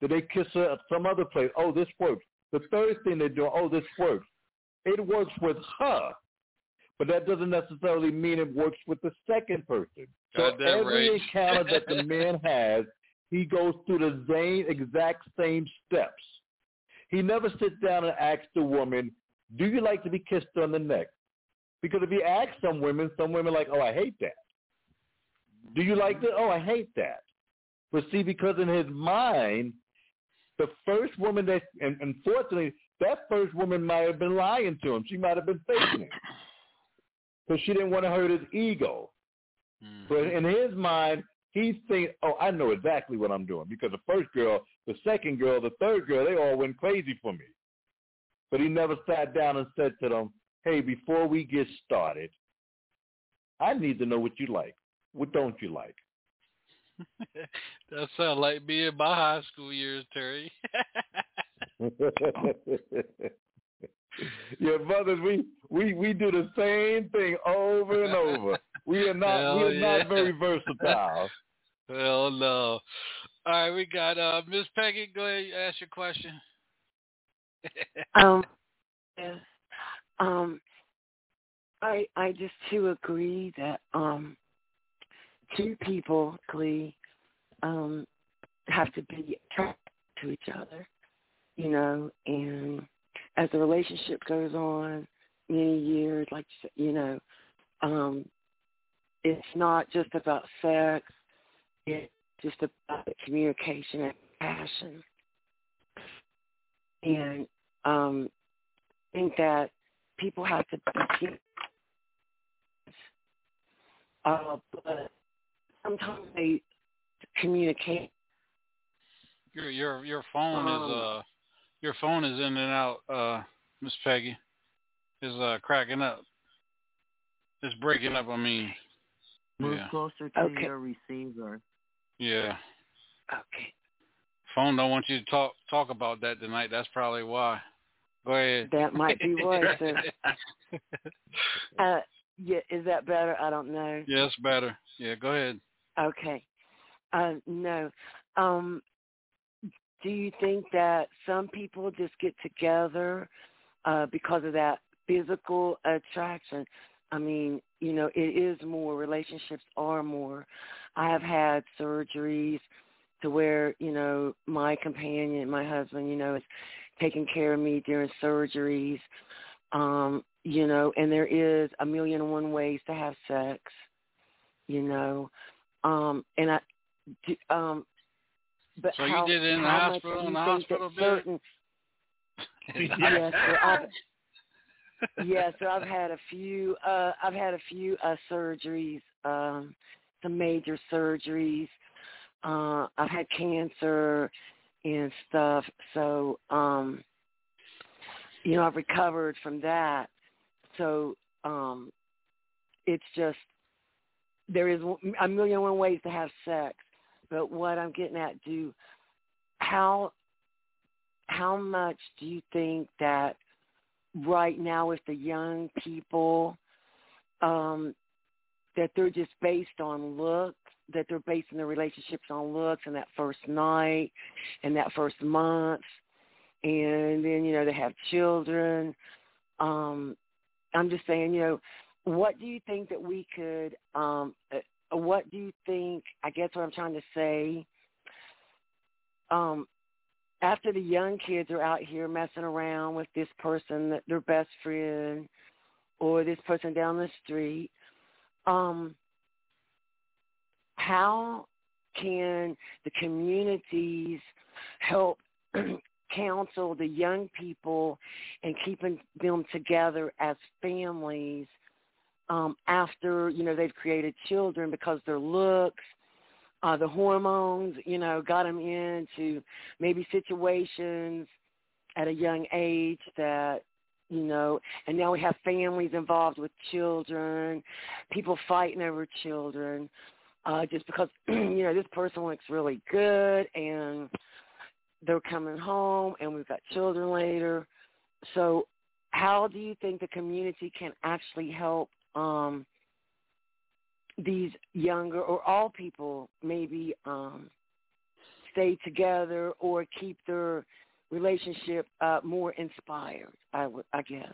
Then they kiss her at some other place. Oh, this works. The third thing they do, oh, this works. It works with her, but that doesn't necessarily mean it works with the second person. So every right. encounter that the man has, he goes through the same exact same steps. He never sits down and asks the woman, "Do you like to be kissed on the neck?" Because if he asks some women, some women are like, "Oh, I hate that." Do you like that? Oh, I hate that. But see, because in his mind, the first woman that, and unfortunately, that first woman might have been lying to him. She might have been faking it because she didn't want to hurt his ego. Mm-hmm. But in his mind, he's thinking, "Oh, I know exactly what I'm doing." Because the first girl, the second girl, the third girl, they all went crazy for me. But he never sat down and said to them, "Hey, before we get started, I need to know what you like. What don't you like?" that sounds like me in my high school years, Terry. yeah, brothers, we we we do the same thing over and over. We are not Hell we are yeah. not very versatile. Hell no. All right, we got uh Miss Peggy. Go ahead, ask your question. Um, yes. Um, I I just too agree that um, two people, Glee, um, have to be attracted to each other, you know, and as the relationship goes on, many years, like you know, um, it's not just about sex; it's just about communication and passion. And um, I think that people have to be uh, but sometimes they communicate. Your your your phone is Um, uh your phone is in and out, uh, Miss Peggy. Is uh cracking up. It's breaking up, I mean. Move Yeah. closer to Okay. your receiver. Yeah. Okay, Phone don't want you to talk talk about that tonight. That's probably why. Go ahead. that might be. So, uh, yeah, is that better? I don't know. yeah, better. Yeah, go ahead. Okay. Uh, no. Um, do you think that some people just get together uh, because of that physical attraction? I mean, you know, it is more. Relationships are more. I have had surgeries to where, you know, my companion, my husband, you know, is taking care of me during surgeries. Um, you know, and there is a million and one ways to have sex, you know. Um, and I, um, but So you did it in the hospital, in the hospital certain, yes, sir, I've, yes, sir, I've had a few, uh, I've had a few uh, surgeries, um, some major surgeries. Uh, I've had cancer and stuff, so um, you know, I've recovered from that. So um, it's just there is a million and one ways to have sex, but what I'm getting at, do how how much do you think that right now with the young people um, that they're just based on looks, that they're basing their relationships on looks and that first night and that first month, and then you know they have children. Um, I'm just saying, you know, what do you think that we could um, uh, what do you think? I guess what I'm trying to say. Um, after the young kids are out here messing around with this person, that their best friend, or this person down the street, um, how can the communities help counsel the young people and keeping them together as families um, after you know they've created children because their looks, uh, the hormones, you know, got them into maybe situations at a young age that you know, and now we have families involved with children, people fighting over children, uh, just because you know this person looks really good and they're coming home and we've got children later. So how do you think the community can actually help um, these younger or all people maybe um, stay together or keep their relationship uh, more inspired? I would, I guess.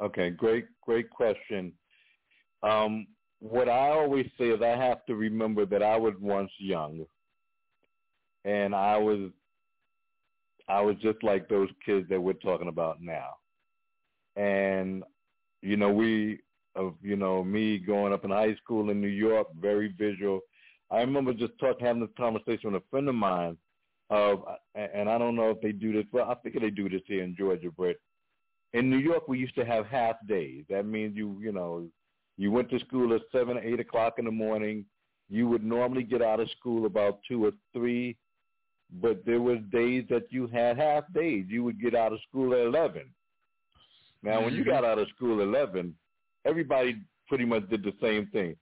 Okay, great, great question. Um, what I always say is I have to remember that I was once young, and I was, I was just like those kids that we're talking about now, and you know, we of you know me growing up in high school in New York, very visual. I remember just talking, having this conversation with a friend of mine. Of, and I don't know if they do this. Well, I think they do this here in Georgia, but in New York, we used to have half days. That means you, you know, you went to school at seven, eight o'clock in the morning. You would normally get out of school about two or three, but there was days that you had half days. You would get out of school at eleven. Now, when you mm-hmm. got out of school at 11, everybody pretty much did the same thing.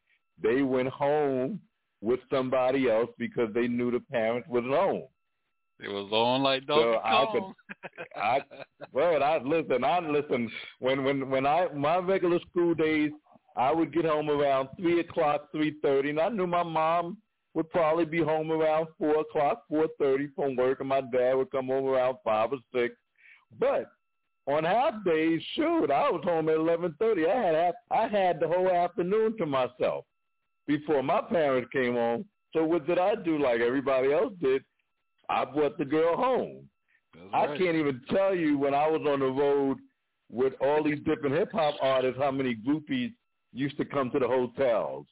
They went home with somebody else because they knew the parents was home. It was on like Donkey so I could, I well, I listen. I listen when when when I my regular school days. I would get home around three o'clock, three thirty, and I knew my mom would probably be home around four o'clock, four thirty from work, and my dad would come home around five or six. But on half days, shoot, I was home at eleven thirty. I had half, I had the whole afternoon to myself before my parents came home. So what did I do? Like everybody else did, I brought the girl home. I can't even tell you when I was on the road with all these different hip hop artists how many groupies used to come to the hotels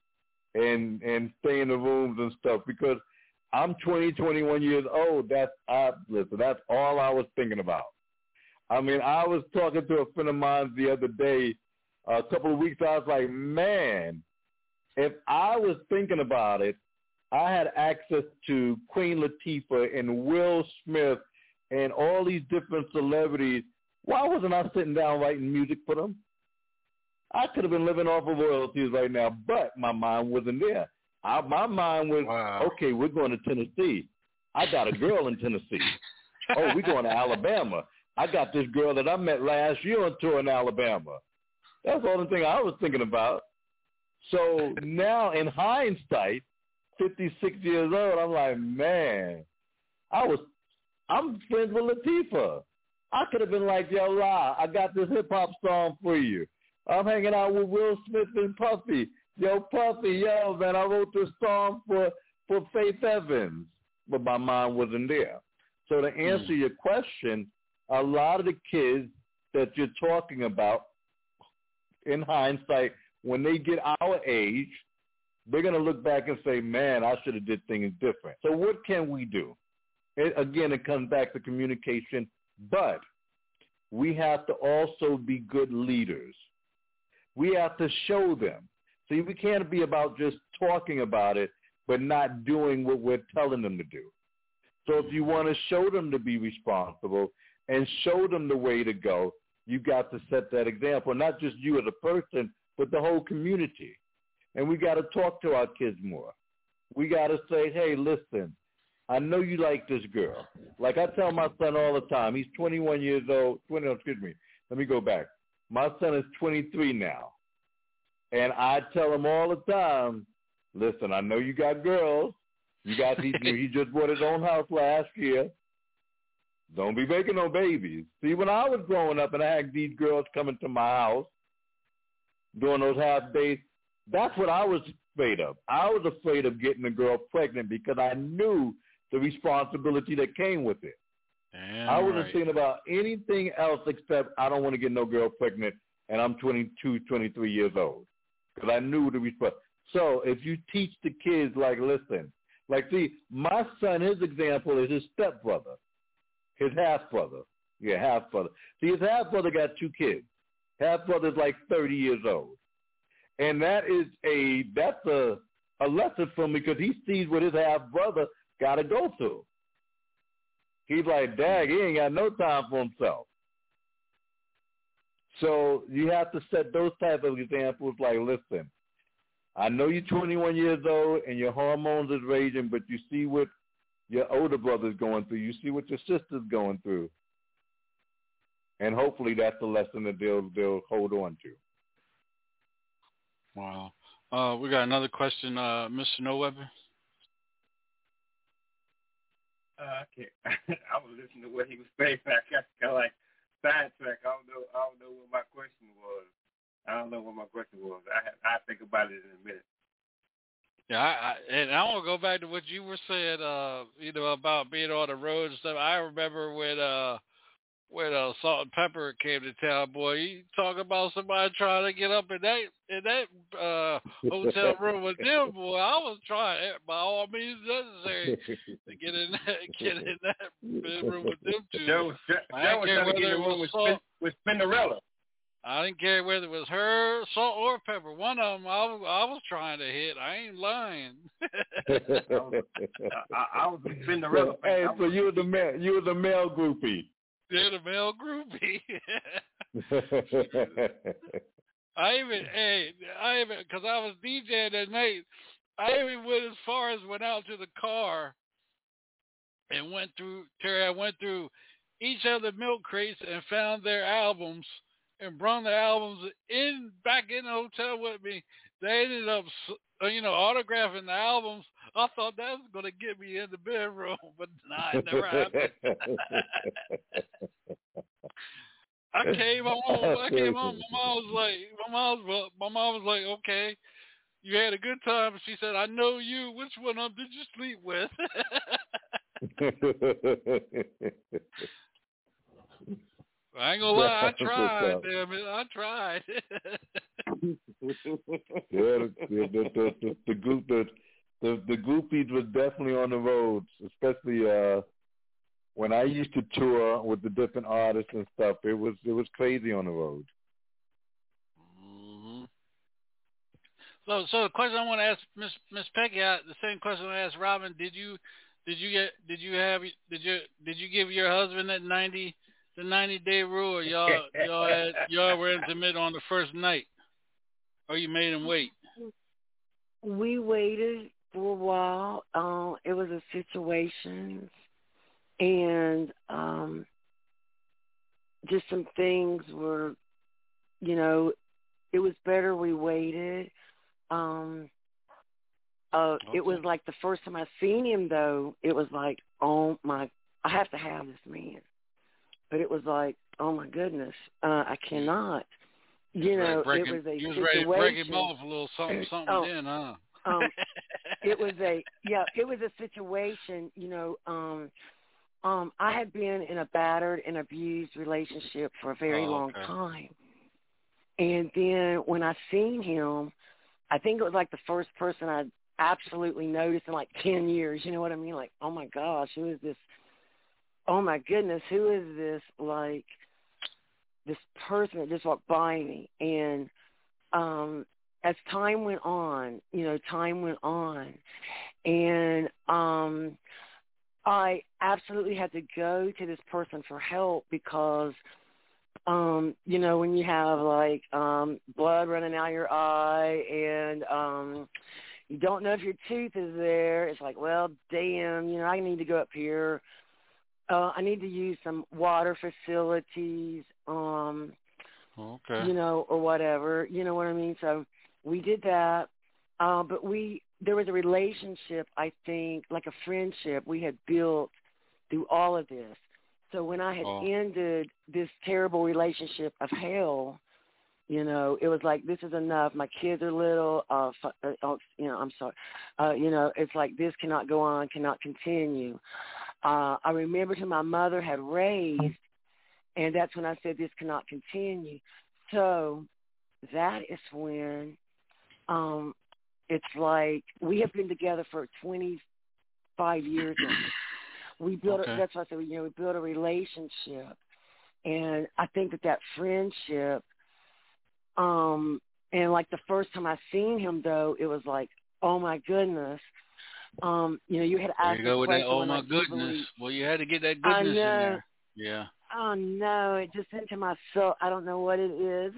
and and stay in the rooms and stuff because I'm 20, 21 years old. That's I listen. That's all I was thinking about. I mean, I was talking to a friend of mine the other day, a couple of weeks. I was like, man, if I was thinking about it, I had access to Queen Latifah and Will Smith and all these different celebrities. Why wasn't I sitting down writing music for them? I could have been living off of royalties right now, but my mind wasn't there. I, my mind was, wow. okay, we're going to Tennessee. I got a girl in Tennessee. oh, we're going to Alabama. I got this girl that I met last year on tour in Alabama. That's the only thing I was thinking about. So now in hindsight, 56 years old, I'm like, man, I was, I'm friends with Latifah. I could have been like, yo, La, I got this hip hop song for you. I'm hanging out with Will Smith and Puffy. Yo, Puffy, yo, man, I wrote this song for, for Faith Evans. But my mind wasn't there. So to answer mm. your question, a lot of the kids that you're talking about, in hindsight, when they get our age, they're going to look back and say, man, I should have did things different. So what can we do? It, again, it comes back to communication, but we have to also be good leaders. We have to show them. See, we can't be about just talking about it, but not doing what we're telling them to do. So if you want to show them to be responsible, and show them the way to go, you got to set that example, not just you as a person, but the whole community. And we got to talk to our kids more. We got to say, hey, listen, I know you like this girl. Like I tell my son all the time, he's 21 years old. 20, excuse me. Let me go back. My son is 23 now. And I tell him all the time, listen, I know you got girls. You got these, he just bought his own house last year. Don't be making no babies. See, when I was growing up and I had these girls coming to my house during those half days, That's what I was afraid of. I was afraid of getting a girl pregnant because I knew the responsibility that came with it. Damn I wasn't right. thinking about anything else except I don't want to get no girl pregnant and I'm 22, 23 years old because I knew the response. So if you teach the kids, like, listen, like, see, my son, his example is his stepbrother, his half brother. Yeah, half brother. See, his half brother got two kids. Half brother's like 30 years old. And that is a, that's a, a lesson for me because he sees what his half brother got to go through. He's like, Dad, he ain't got no time for himself. So you have to set those type of examples like, listen, I know you're 21 years old and your hormones is raging, but you see what your older brother's going through. You see what your sister's going through. And hopefully that's a lesson that they'll they'll hold on to. Wow. Uh, we got another question, uh, Mr. No Weapon. Uh, I. I was listening to what he was saying. I got kind of like sidetrack. I don't know. I don't know what my question was. I don't know what my question was. I I think about it in a minute. Yeah, I, I, and I want to go back to what you were saying, uh, you know, about being on the road and stuff. I remember when uh when uh Salt-N-Pepa came to town, boy, you talk about somebody trying to get up in that in that uh hotel room with them, boy. I was trying by all means necessary to get in that get in that bedroom with them two. Joe was, Joe I was trying to get in it the room was with, Spin, Salt. with Spinderella. I didn't care whether it was her, Salt, or Pepa. One of them, I was, I was trying to hit. I ain't lying. I, I was a Cinderella hey, so you were the male, you were the male groupie. They're the male groupie. I even, hey, I even, because I was DJing that night, I even went as far as went out to the car and went through, Terry, I went through each of the milk crates and found their albums and brought the albums in back in the hotel with me. They ended up, uh, you know, autographing the albums. I thought that was going to get me in the bedroom, but nah, it never happened. I came home. I came home. My mom was like, my mom was, my mom was like, okay, you had a good time. She said, I know you. Which one of them did you sleep with? I ain't gonna lie, I tried. Damn it, I tried. yeah, the, the, the, the, the the, the the groupies was definitely on the roads, especially uh when I used to tour with the different artists and stuff. It was it was crazy on the road. hmm So, so the question I want to ask Miss Miss Peggy, uh, the same question I asked Robin. Did you did you get did you have did you did you give your husband that ninety the ninety day rule, or y'all y'all had, y'all were intimate on the first night, or you made him wait? we waited for a while. Um, it was a situation, and um, just some things were, you know, it was better we waited. Um, uh, It was like the first time I seen him, though. It was like, oh my, I have to have this man. But it was like, oh my goodness, uh, I cannot. You know, Break it was a you was situation. ready to break him off a little something something Oh. then, huh? Um it was a yeah it was a situation you know um um i had been in a battered and abused relationship for a very Oh, long okay. time. And then when i seen him i think it was like the first person i absolutely noticed in like ten years you know what i mean? Like oh my gosh who is this? Oh my goodness who is this like this person that just walked by me? And um as time went on, you know, time went on and um I absolutely had to go to this person for help because um, you know, when you have like um blood running out of your eye and um you don't know if your tooth is there, it's like, well, damn, you know, I need to go up here. Uh I need to use some water facilities. Um Okay. you know, or whatever. You know what I mean? So we did that. Uh, but we there was a relationship, I think, like a friendship we had built through all of this. So when I had Oh. ended this terrible relationship of hell, You know, it was like this is enough. My kids are little. Uh, uh oh, you know, I'm sorry. Uh, you know, it's like this cannot go on, cannot continue. Uh, I remember who my mother had raised, and that's when I said this cannot continue. So that is when um it's like we have been together for 25 years now. We built Okay. a, that's what I said, you know, we built a relationship. And I think that that friendship um and like the first time I seen him though, it was like, "Oh my goodness." Um, you know, you had There asked you the go with that. Oh my goodness! Well, you had to get that goodness in there. Yeah. Oh no, it just into my soul. I don't know what it is.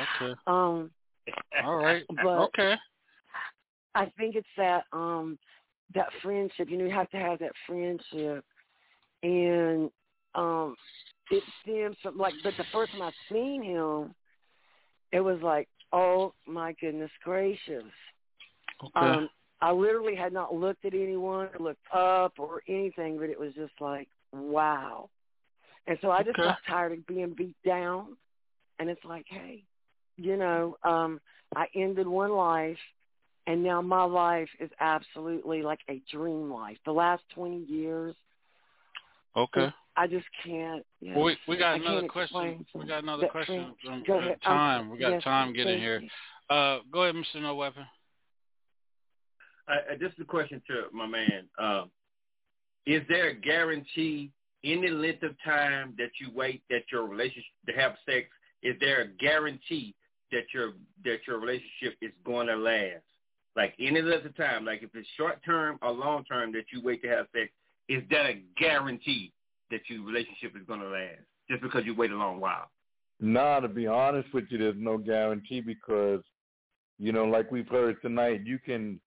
Okay. Um, All right. but okay. I think it's that um that friendship. You know, you have to have that friendship, and um, it stems from like. But the first time I seen him, it was like, oh my goodness gracious. Okay. Um, I literally had not looked at anyone, or looked up, or anything, but it was just like, wow. And so I just Okay. got tired of being beat down, and it's like, hey, you know, um, I ended one life, and now my life is absolutely like a dream life. The last twenty years, okay. I just can't. You know, Well, we we got I another question. We got another question. friend- Um, Go uh, ahead. I'm- time. We got yes, time getting here. Uh, go ahead, Mr. No Weapon. Uh, uh, this is a question to my man. Um, is there a guarantee any length of time that you wait that your relationship to have sex? Is there a guarantee that your that your relationship is going to last? Like any of time, like if it's short term or long term that you wait to have sex, is that a guarantee that your relationship is going to last just because you wait a long while? Nah, to be honest with you, there's no guarantee because, you know, like we've heard tonight, you can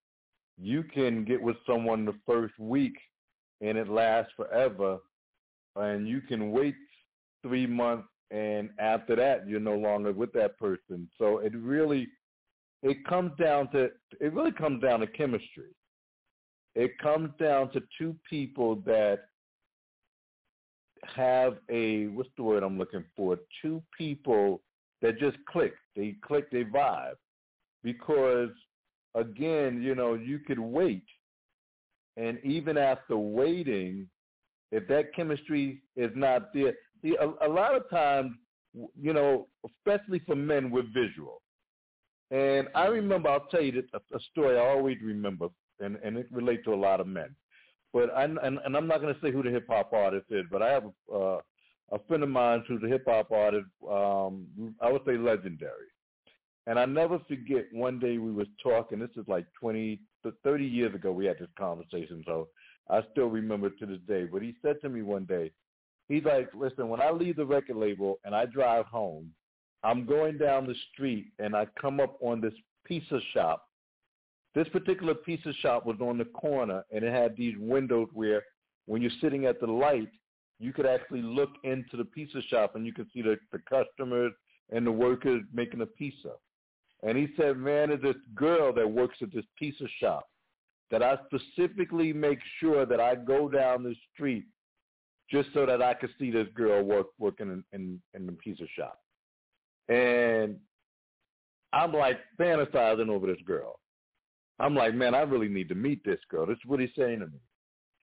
you can get with someone the first week and it lasts forever, and you can wait three months and after that you're no longer with that person. So it really it comes down to it really comes down to chemistry. It comes down to two people that have a what's the word I'm looking for? Two people that just click. They click, they vibe. Because again, you know, you could wait and even after waiting, if that chemistry is not there, see, a, a lot of times, you know, especially for men, we're visual. And I remember, I'll tell you a, a story I always remember, and, and it relates to a lot of men. But I, and, and I'm not going to say who the hip hop artist is, but I have a, uh, a friend of mine who's a hip hop artist. Um, I would say legendary. And I never forget one day we was talking. This is like 20, 30 years ago. We had this conversation, so I still remember it to this day. But he said to me one day, he's like, "Listen, when I leave the record label and I drive home, I'm going down the street and I come up on this pizza shop. This particular pizza shop was on the corner and it had these windows where when you're sitting at the light, you could actually look into the pizza shop and you could see the, the customers and the workers making a pizza. And he said, man, there's this girl that works at this pizza shop that I specifically make sure that I go down the street just so that I could see this girl work working in, in, in the pizza shop. And I'm like fantasizing over this girl. I'm like, man, I really need to meet this girl. This is what he's saying to me.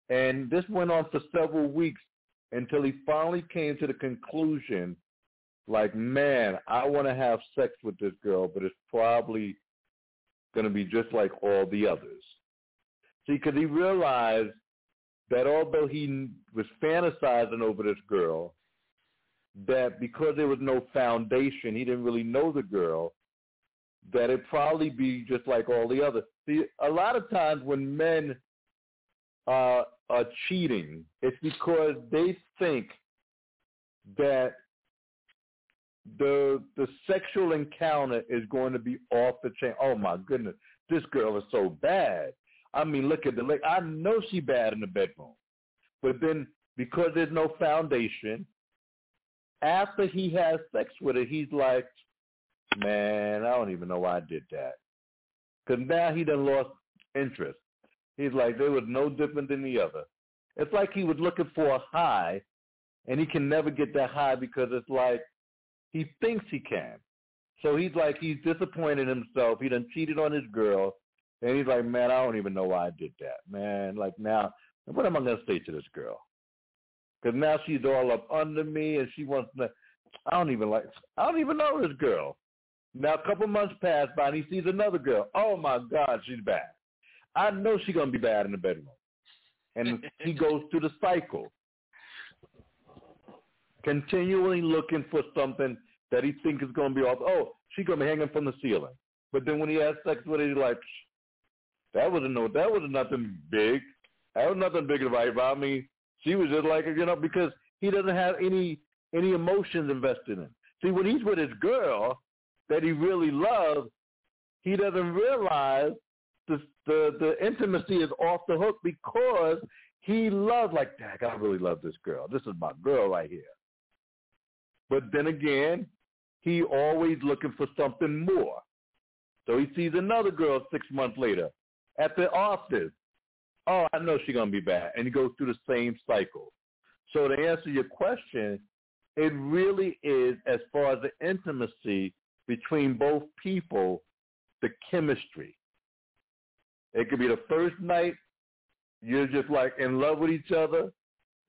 And this went on for several weeks until he finally came to the conclusion, like, man, I want to have sex with this girl, but it's probably going to be just like all the others. See, because he realized that although he was fantasizing over this girl, that because there was no foundation, he didn't really know the girl, that it probably be just like all the others. See, a lot of times when men uh, are cheating, it's because they think that the the sexual encounter is going to be off the chain. Oh my goodness, this girl is so bad. I mean, look at the leg. I know she bad in the bedroom, but then because there's no foundation, after he has sex with her, he's like, man, I don't even know why I did that. Because now he done lost interest. He's like, they was no different than the other. It's like he was looking for a high, and he can never get that high because it's like he thinks he can. So he's like he's disappointed in himself. He done cheated on his girl, and he's like, man, I don't even know why I did that, man. Like now, what am I gonna say to this girl? Because now she's all up under me, and she wants to. I don't even like. I don't even know this girl. Now a couple months pass by, and he sees another girl. Oh my God, she's bad. I know she's gonna be bad in the bedroom, and he goes through the cycle, continually looking for something that he thinks is gonna be off. Oh, she's gonna be hanging from the ceiling. But then when he has sex with her, he's like, that wasn't no, that was nothing big. That was nothing big about me. She was just like, you know, because he doesn't have any any emotions invested in. See, when he's with his girl that he really loves, he doesn't realize the the the intimacy is off the hook because he loves like, Dad, I really love this girl. This is my girl right here. But then again, he always looking for something more. So he sees another girl six months later at the office. Oh, I know she's gonna be bad, and it goes through the same cycle. So to answer your question, it really is as far as the intimacy between both people, the chemistry. It could be the first night you're just like in love with each other,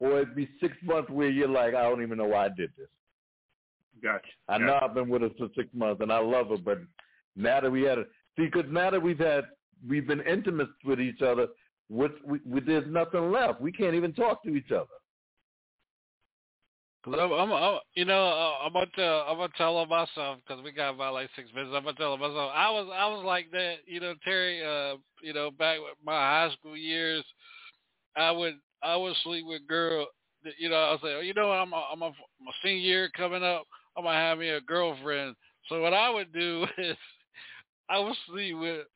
or it'd be six months where you're like, I don't even know why I did this. Gotcha. I know I've been with her for six months and I love her, but now that we had a see, because now that we've had we've been intimate with each other, with, we, there's nothing left. We can't even talk to each other. I'm, I'm, I'm, you know, I'm gonna I'm gonna tell myself because we got about like six minutes. I'm gonna tell myself I was, I was like that, you know, Terry. Uh, you know, back with my high school years, I would, I would sleep with girl. You know, I like, oh, you know, I'm, a, I'm a, my senior year coming up. I'm gonna have me a girlfriend. So what I would do is, I would sleep with,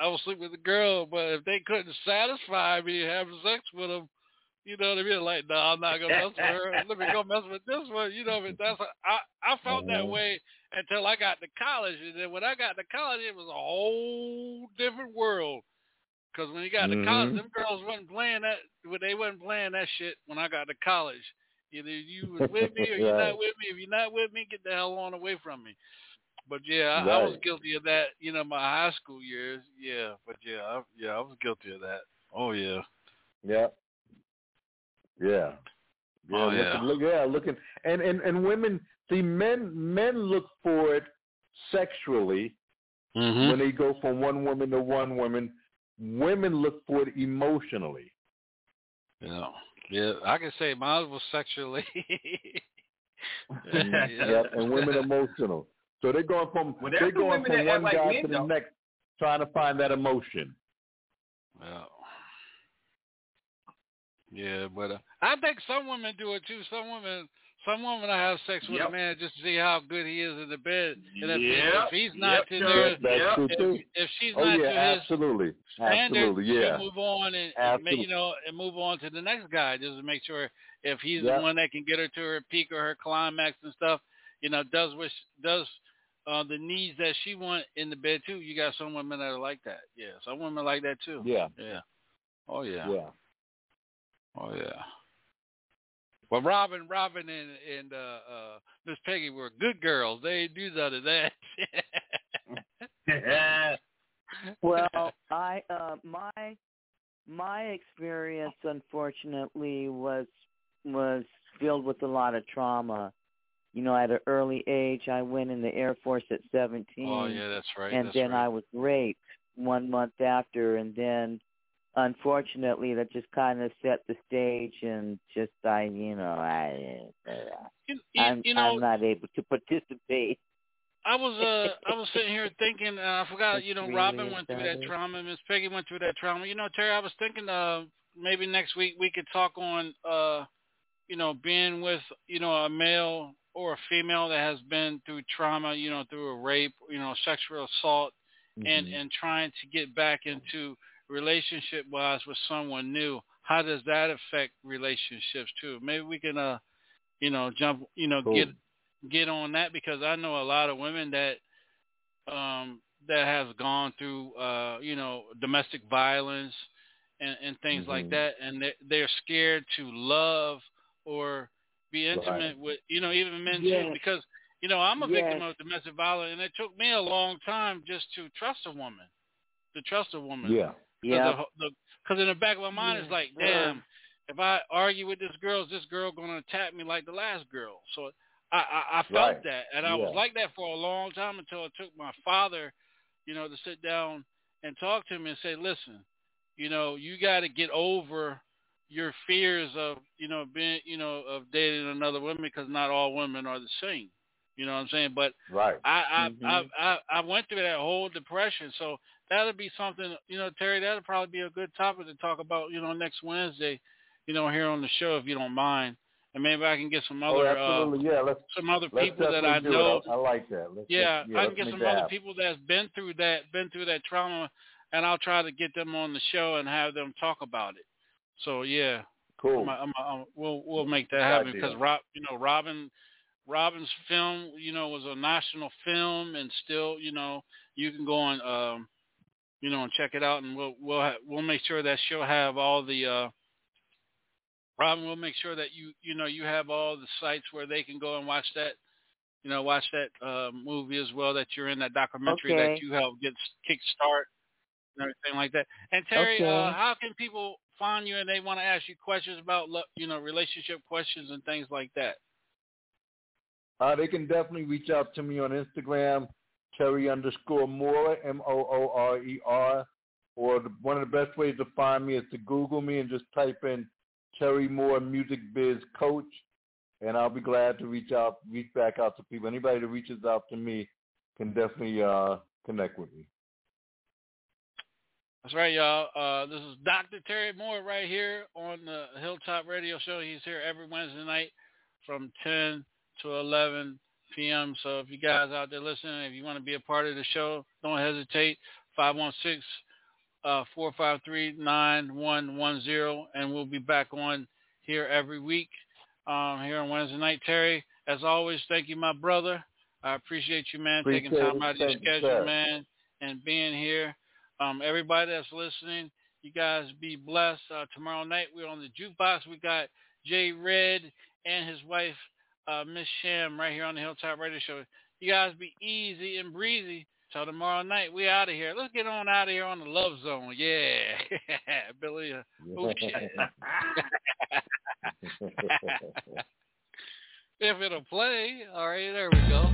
I would sleep with the girl, but if they couldn't satisfy me having sex with them you know what I mean? Like, no, I'm not gonna mess with her. Let me go mess with this one. You know, but that's I I felt that Mhm. way until I got to college, and then when I got to college, it was a whole different world. Because when you got to college, Mhm. them girls wasn't playing that. Well, they wasn't playing that shit when I got to college. Either you was with me or you're Right. not with me. If you're not with me, get the hell on away from me. But yeah, I, I was guilty of that. You know, my high school years. Yeah, but yeah, I, yeah, I was guilty of that. Oh yeah. Yeah. Yeah. Yeah, Oh, looking, yeah. Look, yeah, looking, and, and and women see men men look for it sexually Mm-hmm. when they go from one woman to one woman. Women look for it emotionally. Yeah, yeah. I can say mine was sexually. And, yeah, and women emotional. So they're going from Well, they're going from one like guy men, to the next, trying to find that emotion. Yeah. Yeah, but uh, I think some women do it too. Some women, some women I have sex with a man just to see how good he is in the bed, and if, Yep. if he's not Yep, to sure. their, That's Yep. if, if she's Oh not yeah, to his absolutely, standards, absolutely, yeah. she'll move on and, and ma- you know and move on to the next guy just to make sure if he's Yep. the one that can get her to her peak or her climax and stuff, you know, does what sh- does uh, the needs that she want in the bed too. You got some women that are like that. Yeah, some women like that too. Yeah, Yeah. Oh yeah. yeah. Oh yeah. Well, Robin, Robin, and and uh, uh, Miss Peggy were good girls. They do none of that. Well, I uh my my experience unfortunately was was filled with a lot of trauma. You know, at an early age I went in the Air Force at 17 oh yeah, that's right. and that's then right. I was raped one month after and then unfortunately that just kind of set the stage and just I you know I you, you, I'm you know, I'm not able to participate. I was uh I was sitting here thinking uh, I forgot you know really Robin went through that trauma Miss Peggy went through that trauma you know Terry I was thinking uh maybe next week we could talk on uh you know being with you know a male or a female that has been through trauma you know through a rape you know sexual assault and Mhm. and trying to get back into relationship wise with someone new how does that affect relationships too maybe we can uh you know jump you know Cool. get get on that because I know a lot of women that um that has gone through uh you know domestic violence and and things like Mhm. that and they they're scared to love or be Right. intimate with you know even men too because You know, I'm a Yes. victim of domestic violence, and it took me a long time just to trust a woman, to trust a woman. Yeah. Yeah. Because in the back of my mind, it's like, damn, if I argue with this girl, is this girl going to attack me like the last girl? So I, I, I felt Right. that, and I was like that for a long time until it took my father, you know, to sit down and talk to me and say, listen, you know, you got to get over your fears of, you know, being, you know, of dating another woman because not all women are the same. You know what I'm saying? But Right. I I, Mhm. I I I went through that whole depression, so that'll be something. You know, Terry, that'll probably be a good topic to talk about. You know, next Wednesday, you know, here on the show if you don't mind, and maybe I can get some Oh, other uh, absolutely. yeah. Let's some other let's people that I know. It. I, I like that. Let's, Yeah, let's, I can get some other happen. people that's been through that, been through that trauma, and I'll try to get them on the show and have them talk about it. So yeah, Cool. I'm, I'm, I'm, we'll we'll make that Good happen idea. because Rob, you know, Robin, Robin's film, you know, was a national film, and still, you know, you can go on, um, you know, and check it out, and we'll we'll ha- we'll make sure that she'll have all the. uh Robin will make sure that you you know you have all the sites where they can go and watch that, you know, watch that uh, movie as well. That you're in that documentary Okay. that you helped get kickstart and everything like that. And Terry, Okay. uh, how can people find you and they want to ask you questions about you know relationship questions and things like that? Uh, they can definitely reach out to me on Instagram, Terry underscore Moore, M O O R E R. Or the, one of the best ways to find me is to Google me and just type in Terry Moore Music Biz Coach, and I'll be glad to reach out, reach back out to people. Anybody that reaches out to me can definitely uh, connect with me. That's right, y'all. Uh, this is Dr. Terry Moore right here on the Hilltop Radio Show. He's here every Wednesday night from 10 to 11 p.m. So if you guys out there listening, if you want to be a part of the show, don't hesitate. 516 uh, 453-9110, and we'll be back on here every week um, here on Wednesday night. Terry, as always, thank you, my brother. I appreciate you, man, taking time out of your schedule, sir. man, and being here. Um, everybody that's listening, you guys be blessed. Uh, tomorrow night we're on the jukebox. We got Jay Red and his wife, uh, Miss Sham, right here on the Hilltop Radio Show. You guys be easy and breezy. Till tomorrow night, we out of here. Let's get on out of here on the Love Zone. Yeah, Billy. Uh, oh, shit. if it'll play, all right. There we go.